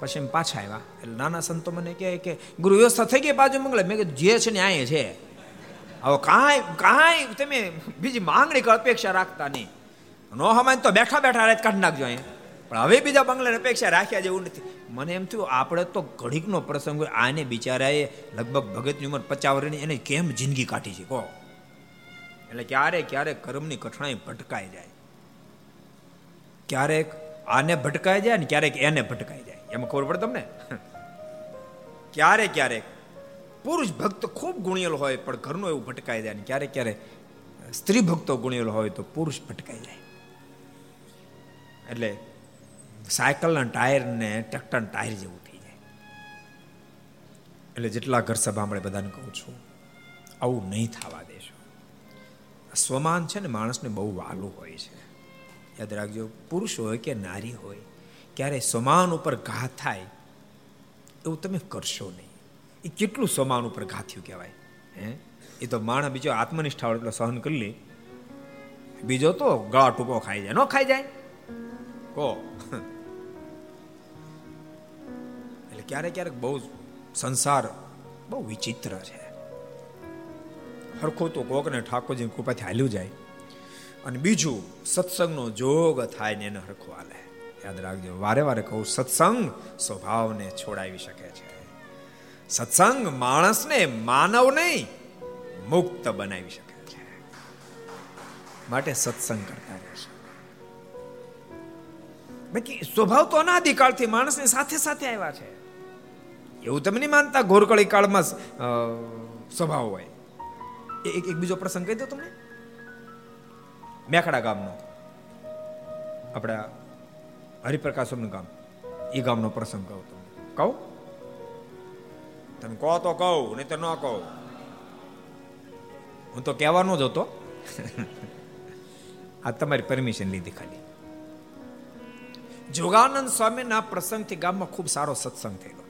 પછી એમ પાછા આવ્યા. એટલે નાના સંતો મને કહે કે, ગુરુ, વ્યવસ્થા થઈ ગઈ બાજુ મંગળે. મેં કીધું, જે છે ને આ છે. હવે કાંઈ કાંઈ તમે બીજી માંગણી અપેક્ષા રાખતા નહીં. નો હમાય તો બેઠા બેઠા રાત કાઢી નાખજો અહીંયા. પણ હવે બીજા બંગલાની અપેક્ષા રાખ્યા જેવું નથી. મને એમ થયું, આપણે તો ઘડીકનો પ્રસંગ હોય, આને બિચારાએ લગભગ ભગતની ઉંમર પચાસ એને કેમ જિંદગી કાઢી છે, કહો? એટલે ક્યારેક ક્યારેક કર્મની કઠણાઈ ભટકાઈ જાય. ક્યારેક આને ભટકાઈ જાય ને ક્યારેક એને ભટકાઈ જાય. એમાં ખબર પડે તમને? ક્યારેક ક્યારેક પુરુષ ભક્ત ખૂબ ગુણિયેલો હોય પણ ઘરનો એવું ભટકાઈ જાય ને ક્યારેક ક્યારેક સ્ત્રી ભક્તો ગુણિયેલો હોય તો પુરુષ ભટકાઈ જાય. એટલે સાયકલના ટાયર ને ટ્રેક્ટરના ટાયર જેવું થઈ જાય. એટલે જેટલા ઘર સભા મળે બધાને કહું છું, આવું નહીં થવા દેશો. સ્વમાન છે ને માણસને બહુ વાલું હોય છે. યાદ રાખજો, પુરુષ હોય કે નારી હોય, ક્યારે સમાન ઉપર ઘા થાય, એવું તમે કરશો નહીં. એ કેટલું સમાન ઉપર ઘા થયું કહેવાય, હે? એ તો માણસ બીજો આત્મનિષ્ઠા એટલો સહન કરી લે. બીજો તો ગળા ટૂંકો ખાઈ જાય, ન ખાઈ જાય? કહો એટલે ક્યારેક ક્યારેક બહુ સંસાર બહુ વિચિત્ર છે. હરખો તો કોકને ઠાકોરજી કૃપાથી હાલ્યું જાય. અને બીજું, સત્સંગનો જોગ થાય ને એને હરખો આલે. યાદ રાખજો, વારે વારે કહું, સત્સંગ સ્વભાવને છોડાવી શકે છે. સત્સંગ માણસને માનવ નહીં, મુક્ત બનાવી શકે છે. માટે સત્સંગ કરતા રહેશે. બાકી સ્વભાવ તો અનાદિકાળથી માણસની સાથે સાથે આવ્યા છે. એવું તમે નહીં માનતા ગોરકળી કાળમાં સ્વભાવ હોય. એક એક બીજો પ્રસંગ કહી દો તમને. મેખડા ગામનો. આપણા હરિપ્રકાશમનું ગામ. એ ગામનો પ્રસંગ કહું તમને. કહું? તમે કહો તો કહું નહીં તો ન કહો. હું તો કહેવાનો જ હતો. આ તમારી પરમિશન લીધી ખાલી. જોગાનંદ સ્વામીના પ્રસંગથી ગામમાં ખૂબ સારો સત્સંગ થયેલો.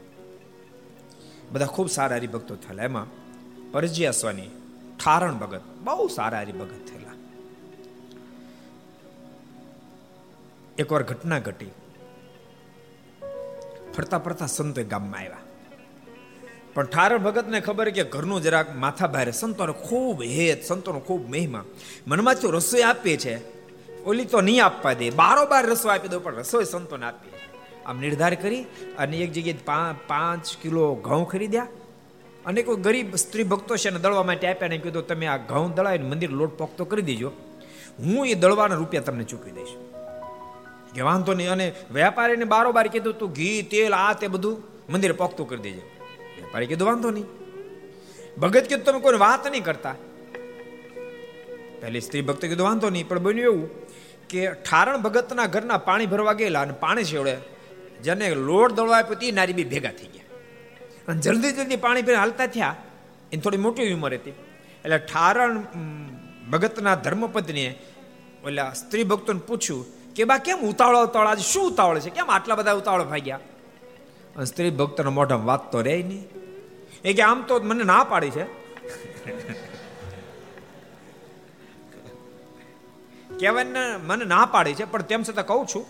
બધા ખૂબ સારા હરિભક્તો થયેલા. એમાં પરજીયા સ્વામી, ઠારણ ભગત, બહુ સારા હરિભગત થયેલા. એકવાર ઘટના ઘટી. ફરતા ફરતા સંતો ગામમાં આવ્યા. પણ ઠારણ ભગતને ખબર કે ઘરનું જરાક માથા ભારે સંતોનો ખૂબ હેત, સંતોનો ખૂબ મહિમા. મનમાં તો રસોઈ આપીએ છે. ઓલી તો નહીં આપવા દે. બારો બાર રસોઈ આપી દો, પણ રસોઈ સંતોને આપીએ આમ નિર્ધાર કરી અને એક જગ્યાએ પાંચ કિલો ઘઉં ખરીદ્યા. અને કોઈ ગરીબ સ્ત્રી ભક્તો છે ને દળવા માટે આપ્યા ને કીધું, તમે આ ઘઉં દળાવીને મંદિર લોટ પોખતો કરી દેજો. હું એ દળવાના રૂપિયા તમને ચૂકવી દઈશ. કે વાંધો નહીં. અને વેપારીને બારોબાર કીધું, તું ઘી, તેલ, આ તે બધું મંદિર પોખતું કરી દેજે. વેપારી કીધું, વાંધો નહીં. ભગત કીધું, તમે કોઈ વાત નહીં કરતા. પહેલી સ્ત્રી ભક્ત કીધું, વાંધો નહીં. પણ બન્યું એવું કે ઠારણ ભગતના ઘરના પાણી ભરવા ગયેલા અને પાણી છેવડે જેને લોટ દળવા આપ્યો તે નારી બી ભેગા થઈ ગયા. અને જલ્દી જલ્દી પાણી પીને હાલતા થયા. એની થોડી મોટી ઉંમર હતી. એટલે ઠારણ ભગતના ધર્મપત્નીએ ઓલા સ્ત્રી ભક્તોને પૂછ્યું કે બા કેમ ઉતાવળો ઉતાવળ? આજે શું ઉતાવળ છે? કેમ આટલા બધા ઉતાવળ ભાગ્યા? અને સ્ત્રી ભક્તનો મોઢામાં વાત તો રહે નહીં. એ કે આમ તો મને ના પાડી છે. કહેવાય મને ના પાડી છે, પણ તેમ છતાં કહું છું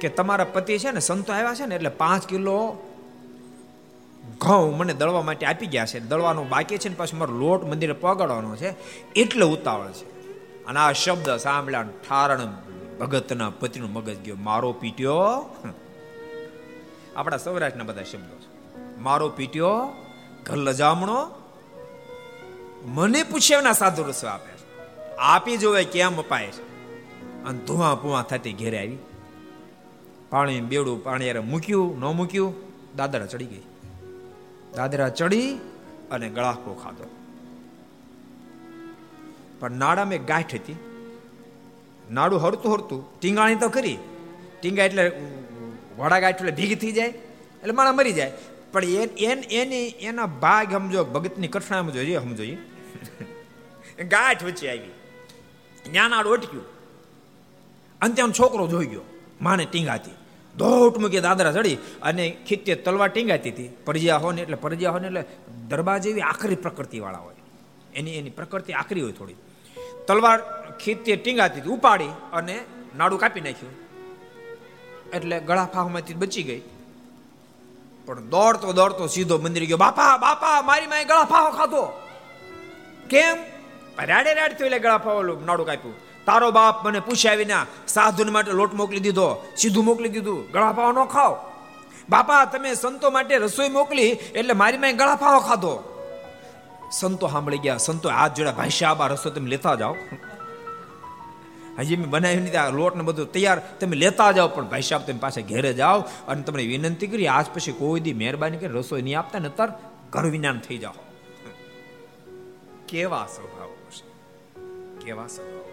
કે તમારા પતિ છે ને, સંતો આવ્યા છે ને, એટલે પાંચ કિલો ઘઉં મને દળવા માટે આપી ગયા છે. દળવાનું બાકી છે ને, પાછું મારો લોટ મંદિરે પગાડવાનો છે. એટલે ઉતાવળ છે. અને આ શબ્દ સાંભળ્યા ઠારણ ભગતના પતિનું મગજ ગયો. મારો પીટ્યો. આપણા સૌરાષ્ટ્રના બધા શબ્દો છે. મારો પીટ્યો, ઘર લજામણો. મને પૂછ્યાના સાધુ રસો આપે આપી જોવે કેમ અપાય છે. અને ધુઆ પુઆ થતી ઘેરે આવી. પાણી બેવડું પાણી અરે મૂક્યું, ન મૂક્યું, દાદરા ચડી ગઈ. દાદરા ચડી અને ગળાકો ખાધો. પણ નાડામાં ગાંઠ હતી. નાડું હરતું હરતું ટીંગાણી તો કરી ટીંગા એટલે વડા ગાય એટલે ભીગી થઈ જાય, એટલે માણા મરી જાય. પણ એન એની એના ભાગ સમજો, ભગતની કઠણામાં જોઈએ સમજો (laughs) ગાંઠ વચ્ચે આવી. ત્યાં નાડું અટક્યું. આમ છોકરો જોઈ ગયો, માને ટીંગાતી. ધોટ મૂકી દાદરા ચડી અને ખીચે તલવાર ટીંગાતી હતી. પરજિયા હોય ને એટલે પરજિયા હોય ને એટલે દરબાર જેવી આખરી પ્રકૃતિવાળા હોય. એની એની પ્રકૃતિ આખરી હોય થોડી. તલવાર ખીતે ટીંગાતી ઉપાડી અને નાડું કાપી નાખ્યું. એટલે ગળા ફાહમાંથી બચી ગઈ. પણ દોડતો દોડતો સીધો મંદિર ગયો, બાપા બાપા, મારી માય ગળા ફાહો ખાધો. કેમ? રાડે રાડ થયું એટલે ગળા ફાવો નાડું કાપ્યું. તારો બાપ મને પૂછ્યા વિના સાધુને માટે લોટ મોકલી દીધો, સીધું મોકલી દીધું, ગળા પાવો ન ખાઓ. બાપા, તમે સંતો માટે રસોઈ મોકલી, એટલે મારી માં ગળા પાવો ખાધો. સંતો સાંભળી ગયા, સંતો હાથ જોડા ભાઈ સાહેબ આ રસો તમે લેતા જાઓ. હજી મેં બનાવ્યું નથી. આ લોટ ને બધું તૈયાર. તમે લેતા જાઓ, પણ ભાઈ સાહેબ, તમે પાસે ઘેરે જાઓ અને તમને વિનંતી કરી, આજ પછી કોઈ દી મહેરબાની કરી રસોઈ નહીં આપતા ને તર ઘર વિજ્ઞાન થઈ જાઓ. કેવા સ્વભાવ હશે? કેવા સ્વભાવ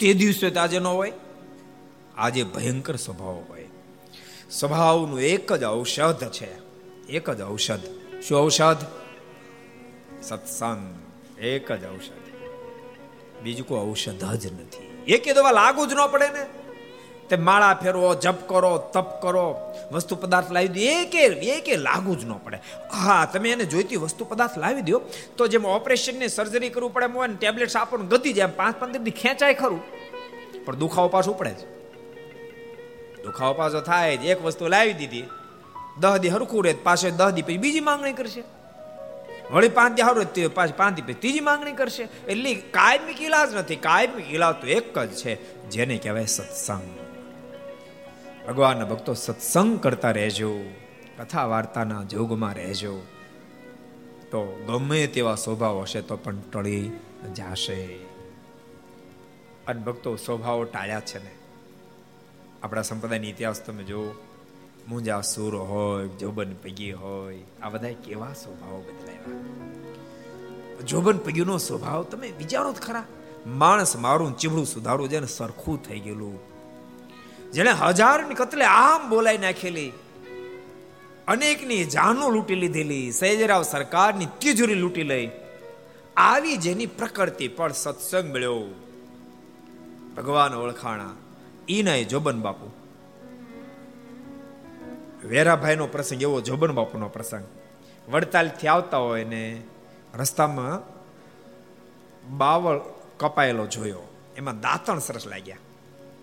તે દિવસે આજે ન હોય. આજે ભયંકર સ્વભાવ હોય. સ્વભાવનું એક જ ઔષધ છે. એક જ ઔષધ. શું ઔષધ? સત્સંગ. એક જ ઔષધ. બીજું કોઈ ઔષધ જ નથી. એક દવા લાગુ જ ન પડે ને. તે માળા ફેરવો, જપ કરો, તપ કરો, વસ્તુ પદાર્થ લાવી દો, એકે એકે લાગુ જ ન પડે. હા, તમે એને જોઈતી વસ્તુ પદાર્થ લાવી દો, તો જેમ ઓપરેશનની સર્જરી કરવું પડે એમ હોય ને ટેબ્લેટ્સ આપણને ગતી જાય પાંચ પંદર દી ખેંચાય ખરું. પણ દુખાવો પાછું પડે છે દુખાવો પાછો થાય એક વસ્તુ લાવી દીધી. દહ દી હરખું રહે પાછો દહ પછી બીજી માંગણી કરશે. વળી પાંચ દી હારું પાછી પાંચ ત્રીજી માંગણી કરશે. એટલે કાયમિક ઇલાજ નથી. કાયમિક ઇલાજ તો એક જ છે, જેને કહેવાય સત્સંગ. ભગવાનના ભક્તો સત્સંગ કરતા રહેજો. કથા વાર્તાના જોગમાં રહેજો. તો ગમે તેવા સ્વભાવ હશે તો પણ ટળી જાશે. અને ભક્તો સ્વભાવો ટાળ્યા છે ને. આપણા સંપ્રદાયની ઇતિહાસ તમે જો મુંજા સુર હોય જોબન પગી હોય આ બધા કેવા સ્વભાવો બદલાયા જોબન પગીનો સ્વભાવ તમે વિચારો ખરા માણસ મારું ચીબડું સુધારું જેને સરખું થઈ ગયેલું જેને હજારની કતલે આમ બોલાઈ નાખેલી અનેકની જાનો લૂંટી લીધેલી સૈજરાવ સરકારની તિજોરી લૂંટી લઈ આવી જેની પ્રકૃતિ પણ સત્સંગ મળ્યો ભગવાન ઓળખાણા ઈ નહીં જોબન બાપુ વેરાભાઈનો પ્રસંગ, એવો જોબન બાપુનો પ્રસંગ. વડતાલથી આવતા હોય ને રસ્તામાં બાવળ કપાયેલો જોયો. એમાં દાંતણ સરસ લાગ્યા.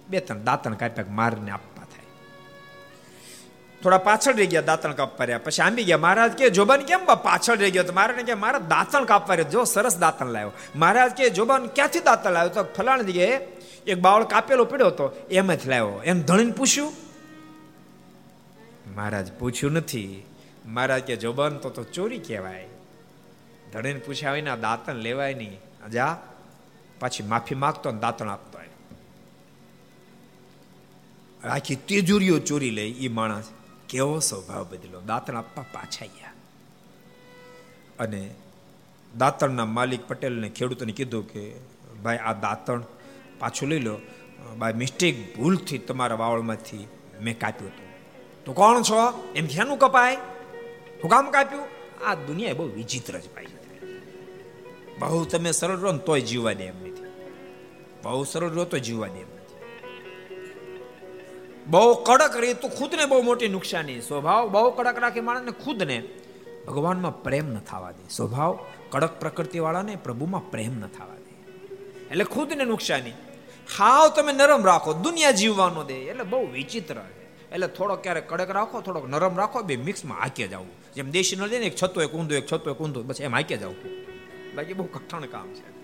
બે ત્રણ દાંતણ કાપ્યા મારને આપવા થાય. થોડા પાછળ રહી ગયા દાંતણ કાપવા રહ્યા. પછી આંબી ગયા, મહારાજ કે, જોબાન કેમ પાછળ રહી ગયો? તો મારે કે, મારા દાંતણ કાપવા રહ્યો. જો, સરસ દાંતણ લાવ્યો. મહારાજ કે, જોબાન ક્યાંથી દાંતણ લાવ્યો? તો ફલાણ જગ્યાએ એક બાવળ કાપેલો પડ્યો હતો. એમ જ લાવ્યો. એમ ધણીને પૂછ્યું મહારાજ પૂછ્યું નથી. મહારાજ કે જોબાન તો તો ચોરી કહેવાય. ધણીને પૂછ્યા હોય ને દાંતણ લેવાય નહીં. જા, પાછી માફી માગતો ને દાંતણ આપતો આખી તેજુરીઓ ચોરી લે એ માણસ કેવો સ્વભાવ બદલો દાંતણ આપવા પાછા ગયા. અને દાંતણના માલિક પટેલને ખેડૂતોને કીધું કે, ભાઈ, આ દાંતણ પાછું લઈ લો. બાય મિસ્ટેક ભૂલથી તમારા વાવળમાંથી મેં કાપ્યું હતું. તો કોણ છો? એમ ક્યાંનું કપાય? હું કામ કાપ્યું? આ દુનિયા બહુ વિચિત્ર જ ભાઈ બહુ તમે સરળ રહો ને તોય જીવવા દે એમ નથી. બહુ સરળ રહો તો જીવવા દે એમ નથી. બહુ કડક રહી તો ખુદને બહુ મોટી નુકસાની સ્વભાવ બહુ કડક રાખી માણસને ખુદને. ભગવાનમાં પ્રેમ ન થવા દે. સ્વભાવ કડક પ્રકૃતિ વાળાને પ્રભુમાં પ્રેમ ન થવા દે. એટલે ખુદને નુકસાની. હાવ તમે નરમ રાખો. દુનિયા જીવવાનો દે. એટલે બહુ વિચિત્ર એટલે થોડોક ક્યારેક કડક રાખો, થોડોક નરમ રાખો, બે મિક્સમાં હાકે જવું જેમ દેશી ન, એક છતો, એક ઊંધું, એક છતો, એક ઊંધું, બસ એમ હાકે જવું બાકી બહુ કઠણ કામ છે.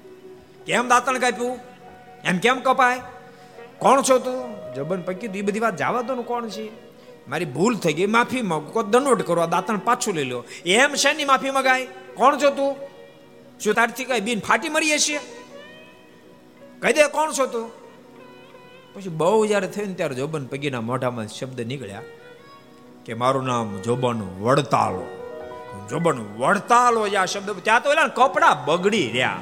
કેમ દાંતણ કાપ્યું? એમ કેમ કપાય? કોણ છો તું? જબન પકી એ બધી વાત જવા દો કોણ છે? મારી ભૂલ થઈ ગઈ, માફી માંગો. દંડોટ કરો દાંતણ પાછું લઈ લો. એમ શેની માફી મગાય. કોણ છો તું? શું તારથી કઈ બીન ફાટી મરીએ છીએ કહી દે કોણ છો તું? પછી બહુ જ્યારે થયું ત્યારે જોબન પગીના મોઢામાં શબ્દ નીકળ્યા કે મારું નામ જોબન વડતાલો. જોબન વડતાલો આ શબ્દ ત્યાં તો એલા કપડા બગડી રહ્યા.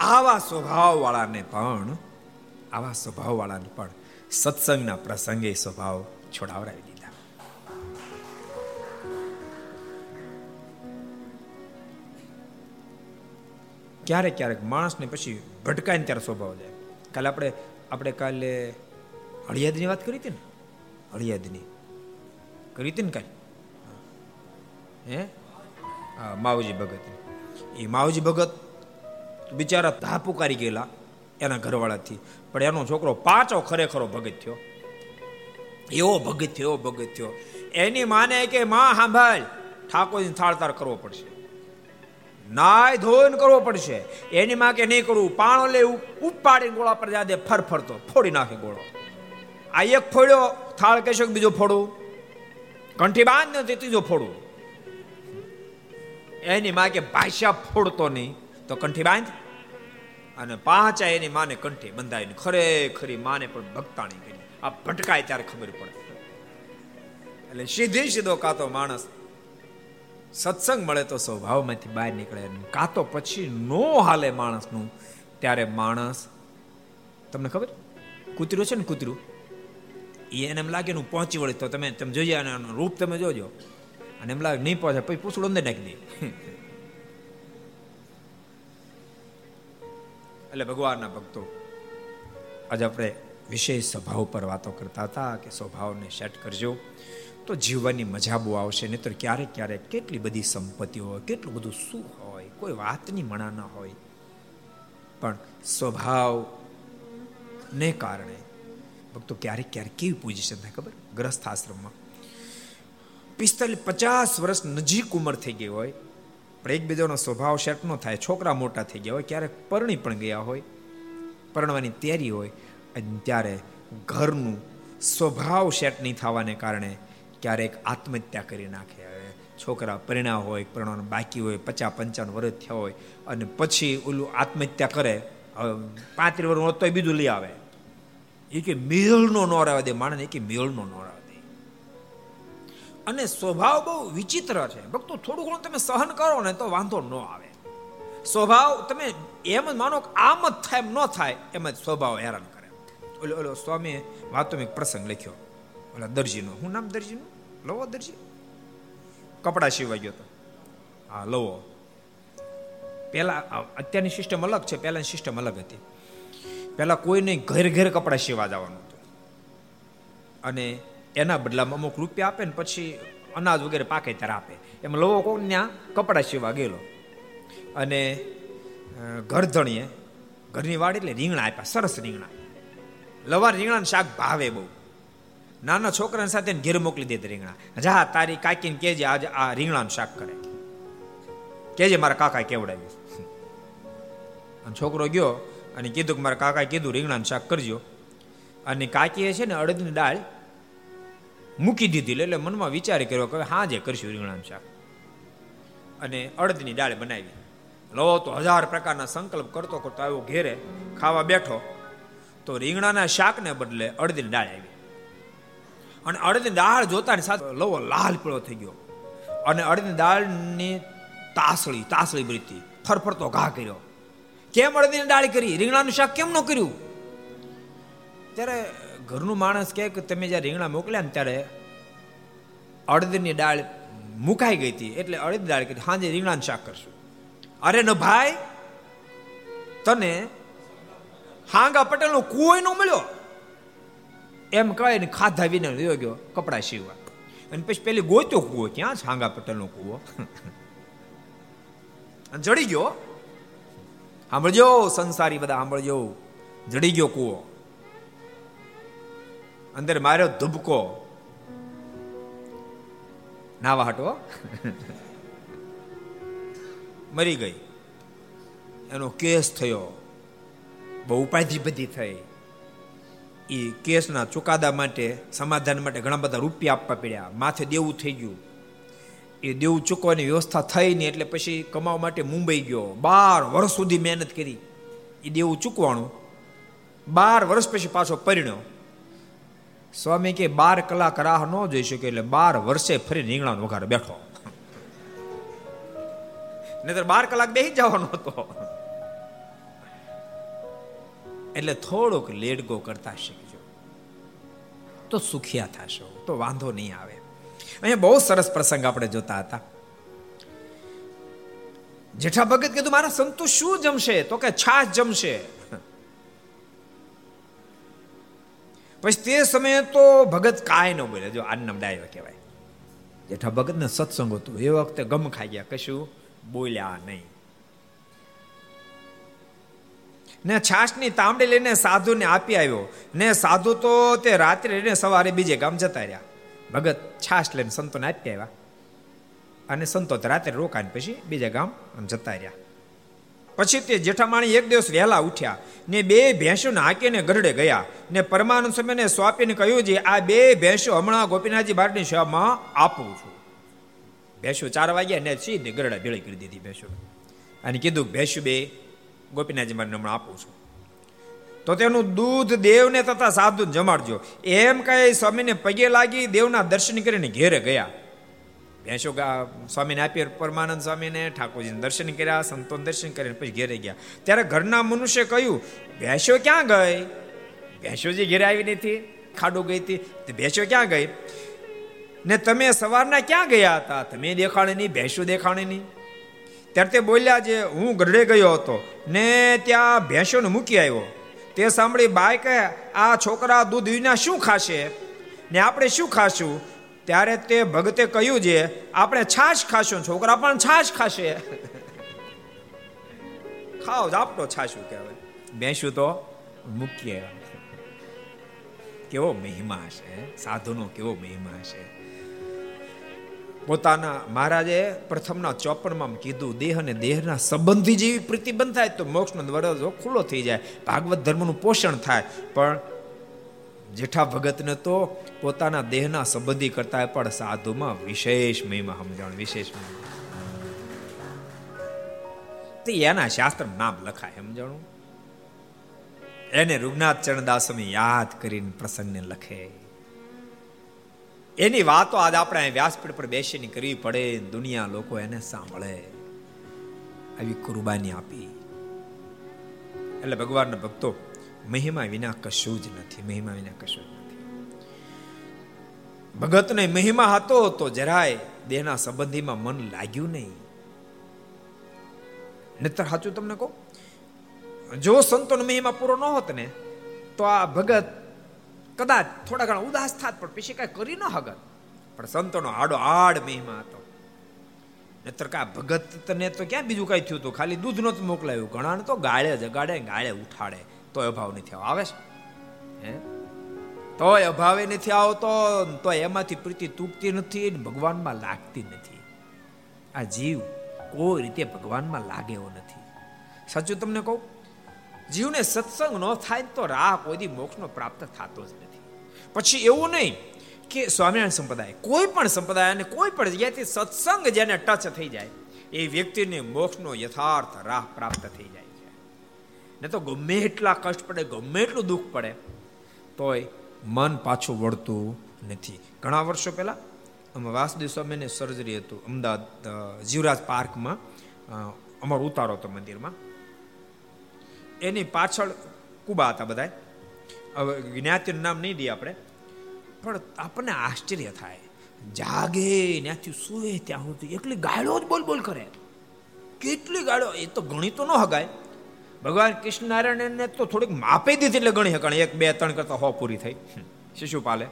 આવા સ્વભાવ વાળાને પણ આવા સ્વભાવ વાળાને પણ સત્સંગના પ્રસંગે સ્વભાવ છોડાવરાવી ક્યારેક ક્યારેક માણસને પછી ભટકાય ત્યારે સ્વભાવ જાય. કાલે આપણે આપણે કાલે હળિયાદની વાત કરી હતી ને? હળિયાદની કરી હતી ને કાલે? હે? હા, માવજી ભગત. એ માવજી ભગત બિચારા ધા પુકારી ગયેલા એના ઘરવાળાથી. પણ એનો છોકરો પાછો ખરેખરો ભગત થયો. એવો ભગત થયો, એવો ભગત થયો. એની માને કે, માં સાંભળ ઠાકોરજી થાળતાર કરવો પડશે. નાય ધોઈને કરવો પડશે. એની માં કે નહીં કરવું પાણો લે ઉપાડીને ગોળા પર જાદે ફરફરતો ફોડી નાખે ગોળો. આ એક ફોડ્યો, થાળ કહેશો કે બીજો ફોડું? કંઠી બાંધ નથી ત્રીજો ફોડું. એની માં કે ભાષા ફોડતો નહીં, તો કંઠી બાંધ. અને પાંચા એની માને કંઠી બંધાવીને ખરેખરી માને પણ ભક્તાણી કરી. આ ભટકાય ત્યારે ખબર પડે. એટલે સીધી સીધો કાતો માણસ સત્સંગ મળે તો સ્વભાવમાંથી બહાર નીકળે કાં તો પછી નો હાલે માણસનું, ત્યારે માણસ, તમને ખબર? કૂતરું છે ને કૂતરું? એને એમ લાગે પહોંચી વળે તો તમે તમે જોઈએ અને રૂપ તમે જોજો. અને એમ લાગે નહીં પહોંચે, પછી પૂછડું અંદર નાખી દે. એટલે ભગવાનના ભક્તો, આજે આપણે વિશેષ સ્વભાવ પર વાતો કરતા હતા કે સ્વભાવને સેટ કરજો. તો જીવવાની મજા બહુ આવશે, નહીતર ક્યારેક ક્યારેક કેટલી બધી સંપત્તિ હોય, કેટલું બધું શું હોય, કોઈ વાતની મણા ન હોય. પણ સ્વભાવ ને કારણે ભક્તો ક્યારેક ક્યારેક કેવી પોઝિશન થાય ખબર? ગ્રસ્થ આશ્રમમાં. પિસ્તાલીસ પચાસ વર્ષ નજીક ઉંમર થઈ ગઈ હોય, પણ એકબીજાનો સ્વભાવ સેટ ન થાય, છોકરા મોટા થઈ ગયા હોય, ક્યારેક પરણી પણ ગયા હોય, પરણવાની તૈયારી હોય, અને ત્યારે ઘરનું સ્વભાવ સેટ નહીં થવાને કારણે ક્યારેક આત્મહત્યા કરી નાખે. છોકરા પરિણા હોય પરિણામ બાકી હોય, પચાસ પંચાવન વર્ષ થયા હોય, અને પછી ઓલું આત્મહત્યા કરે. પાંત્રીસ વર્ષ તો બીજું લઈ આવે. એ કે મેળનો નોર આવે દે માણસ એ કે મેળનો નોર આવે દે. અને સ્વભાવ બહુ વિચિત્ર છે. ભક્તો, થોડું ઘણું તમે સહન કરો ને તો વાંધો ન આવે. સ્વભાવ, તમે એમ જ માનો આમ જ થાય, એમ ન થાય, એમ જ સ્વભાવ હેરાન કરે. ઓલો ઓલો સ્વામી વાતો એક પ્રસંગ લખ્યો. ઓલા દરજીનો. હું નામ દરજીનું? લવો દરજી કપડા સીવા ગયો તો. હા, લવો. પહેલા અત્યારની સિસ્ટમ અલગ છે, પહેલાની સિસ્ટમ અલગ હતી. પહેલા કોઈને ઘેર ઘેર કપડાં સીવા જવાનું હતું. અને એના બદલામાં અમુક રૂપિયા આપે ને પછી અનાજ વગેરે પાકે ત્યારે આપે. એમ લવો કોણ ત્યાં કપડાં સીવા ગયેલો. અને ઘરધણીએ ઘરની વાડી એટલે રીંગણા આપ્યા, સરસ રીંગણા. લવા રીંગણાનું શાક ભાવે બહુ. નાના છોકરાની સાથે ઘેર મોકલી દે રીંગણા. જા તારી કાકીને કેજે આજે આ રીંગણાનું શાક કરે. કેજે મારા કાકા કેવડાવ્યું. અને છોકરો ગયો અને કીધું કે મારા કાકાએ કીધું, રીંગણાનું શાક કરજો. અને કાકીએ છે ને અડદની દાળ મૂકી દીધી એટલે મનમાં વિચાર કર્યો કે હા જે કરશું રીંગણાનું શાક. અને અડદની દાળ બનાવી. લો, તો હજાર પ્રકારના સંકલ્પ કરતો કરતો આવ્યો ઘેરે, ખાવા બેઠો. તો રીંગણાના શાકને બદલે અડદની દાળ આવી. અને અડદની દાળ જોતાની સાથે લવો, લાલ પીળો થઈ ગયો. અને અડદની દાળની તાસળી તાસળી બરીતી, ફરફરતો ઘા કર્યો. કેમ અડદીની દાળ કરી? રીંગણાનું શાક કેમ ન કર્યું? ત્યારે ઘરનું માણસ કહે કે તમે જ્યારે રીંગણા મોકલ્યા ને ત્યારે અડદની દાળ મુકાઈ ગઈ હતી. એટલે અડદ દાળ કરી સાંજે રીંગણાનું શાક કરશું. અરે ન ભાઈ, તને હાંગા પટેલનો કુવો ન મળ્યો? એમ કહે ને ખાધા વિને રહ્યો ગયો, કપડા સીવવા. અને પછી પેલી ગોત્યો કુવો, ક્યાં છાંગા પટેલનો કુવો? જડી ગયો. સાંભળજો, સંસારી બધા, સાંભળજો. જડી ગયો કુવો. અંદર માર્યો ધુબકો. નાવા હટો. મરી ગઈ. એનો કેસ થયો. બહુ ઉપાધિ બધી થઈ. એ કેસના ચુકાદા માટે, સમાધાન માટે ઘણા બધા રૂપિયા આપવા પડ્યા. માથે દેવું થઈ ગયું. એ દેવું ચૂકવાની વ્યવસ્થા થઈ નહીં એટલે પછી કમાવા માટે મુંબઈ ગયો. બાર વર્ષ સુધી મહેનત કરી. એ દેવું ચૂકવાનું. બાર વર્ષ પછી પાછો પરિણ્યો. સ્વામી કે બાર કલાક રાહ ન જોઈ શકે એટલે બાર વર્ષે ફરી રીંગણાનો વઘાર બેઠો. નહીતર બાર કલાક બેસી જવાનો હતો. એટલે થોડોક લેડગો કરતા શીખજો. તો સુખિયા થશો, તો વાંધો નહીં આવે. અહીંયા બહુ સરસ પ્રસંગ આપણે જોતા હતા. જેઠા ભગત કીધું, મારા સંતો શું જમશે? તો કે છાશ જમશે. પછી તે સમયે તો ભગત કાંઈ ન બોલે. જો આનમ ડાયો કહેવાય. જેઠા ભગતને સત્સંગ હતું. એ વખતે ગમ ખાઈ ગયા. કશું બોલ્યા નહીં. ને છાશની તાંબડી લઈને સાધુને આપી આવ્યો. ને સાધુ તો તે રાત્રે લઈને સવારે બીજે ગામ જતા રહ્યા. ભગત છાશ લઈને સંતોને આપી આવ્યા. અને સંતો રાત્રે રોકાને પછી બીજા ગામ આમ જતા રહ્યા. પછી તે જેઠામાણી એક દિવસ વહેલા ઉઠ્યા ને બે ભેંસોને હાંકીને ગરડે ગયા ને પરમાનંદ સ્વામીને સ્વાપીને કહ્યું છે આ બે ભેંસો હમણાં ગોપીનાથજી બારની સેવામાં આપું છું. ભેંસો ચાર વાગ્યા ને સીધી ગરડા ભેળી કરી દીધી ભેંસો અને કીધું, ભેંસુ બે ગોપીનાથજી મારી નમણ આપું છું. તો તેનું દૂધ દેવને તથા સાધુ જમાડજો. એમ કહે સ્વામીને પગે લાગી દેવના દર્શન કરીને ઘેરે ગયા. ભેંસો સ્વામીને આપી પરમાનંદ સ્વામીને ઠાકોરજીને દર્શન કર્યા, સંતોન દર્શન કરીને પછી ઘેરે ગયા. ત્યારે ઘરના મનુષ્ય કહ્યું, ભેંસો ક્યાં ગઈ? ભેંસોજી ઘેરે આવી નથી ખાડો ગઈ હતી. ભેંસો ક્યાં ગઈ? ને તમે સવારના ક્યાં ગયા હતા? તમે દેખાણી નહીં, ભેંસો દેખાણી નહીં. ત્યારે તે બોલ્યા જે, હું ગઢડે ગયો હતો ને ત્યાં ભેંસોને મૂકી આવ્યો. તે સાંભળી બાય કહે, આ છોકરા દૂધ વિના શું ખાશે? ને આપણે શું ખાશું? ત્યારે તે ભગતે કહ્યું છે આપણે છાશ ખાશું, છોકરા પણ છાશ ખાશે. ખાઓ આપતો છાશું કહેવાય? ભેંસું તો મૂકી આવ્યા. કેવો મહિમા છે સાધુનો કેવો મહિમા છે પોતાના મહારાજે પ્રથમના ચોપનમાં કીધું, દેહ અને દેહના સંબંધી જેવી પ્રતિબંધ થાય તો મોક્ષનો દરવાજો ખુલ્લો થઈ જાય, ભાગવત ધર્મનું પોષણ થાય. પણ જેઠા ભગતને તો પોતાના દેહના સંબંધી કરતા પણ સાધુમાં વિશેષ મહિમા સમજણ વિશેષ તે એના શાસ્ત્ર નામ લખાય, સમજણું? એને રૂગનાથ ચરણદાસ યાદ કરીને પ્રસંગને લખે. એની વાતો આજે આપણે વ્યાસપીઠ પર બેસીને કરવી પડે. દુનિયા લોકો એને સાંભળે. આવી કુરબાની આપી. એટલે ભગવાનના ભક્તો, મહિમા વિના કશું જ નથી, મહિમા વિના કશું જ નથી. ભગતને મહિમા હતો તો જરાય દેહના સંબંધીમાં મન લાગ્યું નહીં. નતર સાચું તમને કહું? જો સંતોનો મહિમા પૂરો ન હોત ને, તો આ ભગત કદાચ થોડા ઘણા ઉદાસ થાત, પણ પછી કઈ કરી ન હગત. પણ સંતોનો આડો આડ મહિમા હતો. નતર કા ભગત તને તો ક્યાં બીજું કઈ થયું હતું ખાલી દૂધ નતું મોકલાયું. ઘણા તો ગાળે જગાડે ગાળે ઉઠાડે. તોય અભાવ નથી આવે છે? હે? તોય અભાવે નથી આવતો, તો એમાંથી પ્રીતિ તૂટતી નથી ભગવાનમાં લાગતી નથી. આ જીવ કોઈ રીતે ભગવાનમાં લાગે એવો નથી. સાચું તમને કહું? જીવને સત્સંગ ન થાય તો રાહ કોઈ મોક્ષનો પ્રાપ્ત થતો જ નથી. પછી એવું નહીં કે સ્વામિનારાયણ સંપ્રદાય, કોઈ પણ સંપ્રદાય અને કોઈ પણ જગ્યાથી સત્સંગ જેને ટચ થઈ જાય, એ વ્યક્તિને મોક્ષનો યથાર્થ રાહ પ્રાપ્ત થઈ જાય છે. ને તો ગમે એટલા કષ્ટ પડે, ગમે એટલું દુઃખ પડે, તોય મન પાછું વળતું નથી. ઘણા વર્ષો પહેલાં અમે વાસુદેવ સ્વામીને સર્જરી હતું, અમદાવાદ જીવરાજ પાર્કમાં અમારો ઉતારો હતો મંદિરમાં. એની પાછળ કુબા હતા બધા હવે જ્ઞાતિનું નામ નહીં દઈએ આપણે. પણ આપણને આશ્ચર્ય થાય. જાગે ત્યાંથી સુએ ત્યાં સુધી. એટલી ગાળો જ બોલ બોલ કરે. કેટલી ગાળો એ તો ગણી ન હગાય. ભગવાન કૃષ્ણનારાયણને તો થોડીક માપી દીધી એટલે ગણી હકાણે. એક, બે, ત્રણ કરતા હો પૂરી થઈ. શિશુપાલે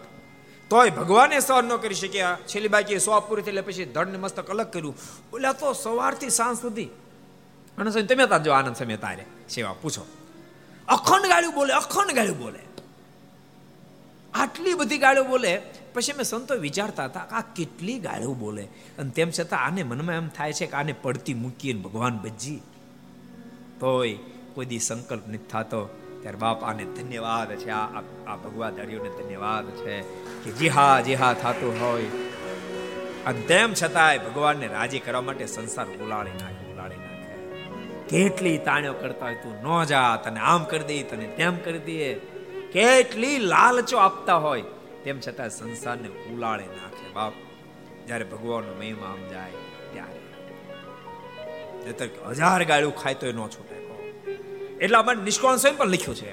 તોય ભગવાને સહન ન કરી શક્યા. છેલ્લી બાકી સો પૂરી થઈ એટલે પછી ધડને મસ્તક અલગ કર્યું. બોલ્યા તો સવારથી સાંજ સુધી. અને તમે જો આનંદ સમય તારે સેવા પૂછો. અખંડ ગાળ્યું બોલે, અખંડ ગાળ્યું બોલે. આટલી બધી ગાળો બોલે. પછી અમે સંતો વિચારતા હતા આ કેટલી ગાળો બોલે. અને તેમ છતાં આને મનમાં એમ થાય છે કે આને પડતી મૂકીને ભગવાન બજી તોય કોઈ દી સંકલ્પ નથી થતો. ત્યારે બાપ આને ધન્યવાદ છે. આ આ ભગવાદારીઓને ધન્યવાદ છે કે જી હા જી હા થતું હોય. અને તેમ છતાંય ભગવાનને રાજી કરવા માટે સંસાર ઉલાળી નાખે ઉલાળી નાખે. કેટલી તાણ્યો કરતા હોય તું ન જા તને આમ કરી દે, તને તેમ કરી દે. કેટલી લાલચો આપતા હોય. તેમ છતાં સંસારને ઉલાળે નાખે બાપ. જ્યારે ભગવાનનો મહિમા આમ જાય ત્યારે. હજાર ગાળું ખાય તો ન છૂટે એટલા માટે નિષ્કોણ સ્વયં પણ લખ્યું છે.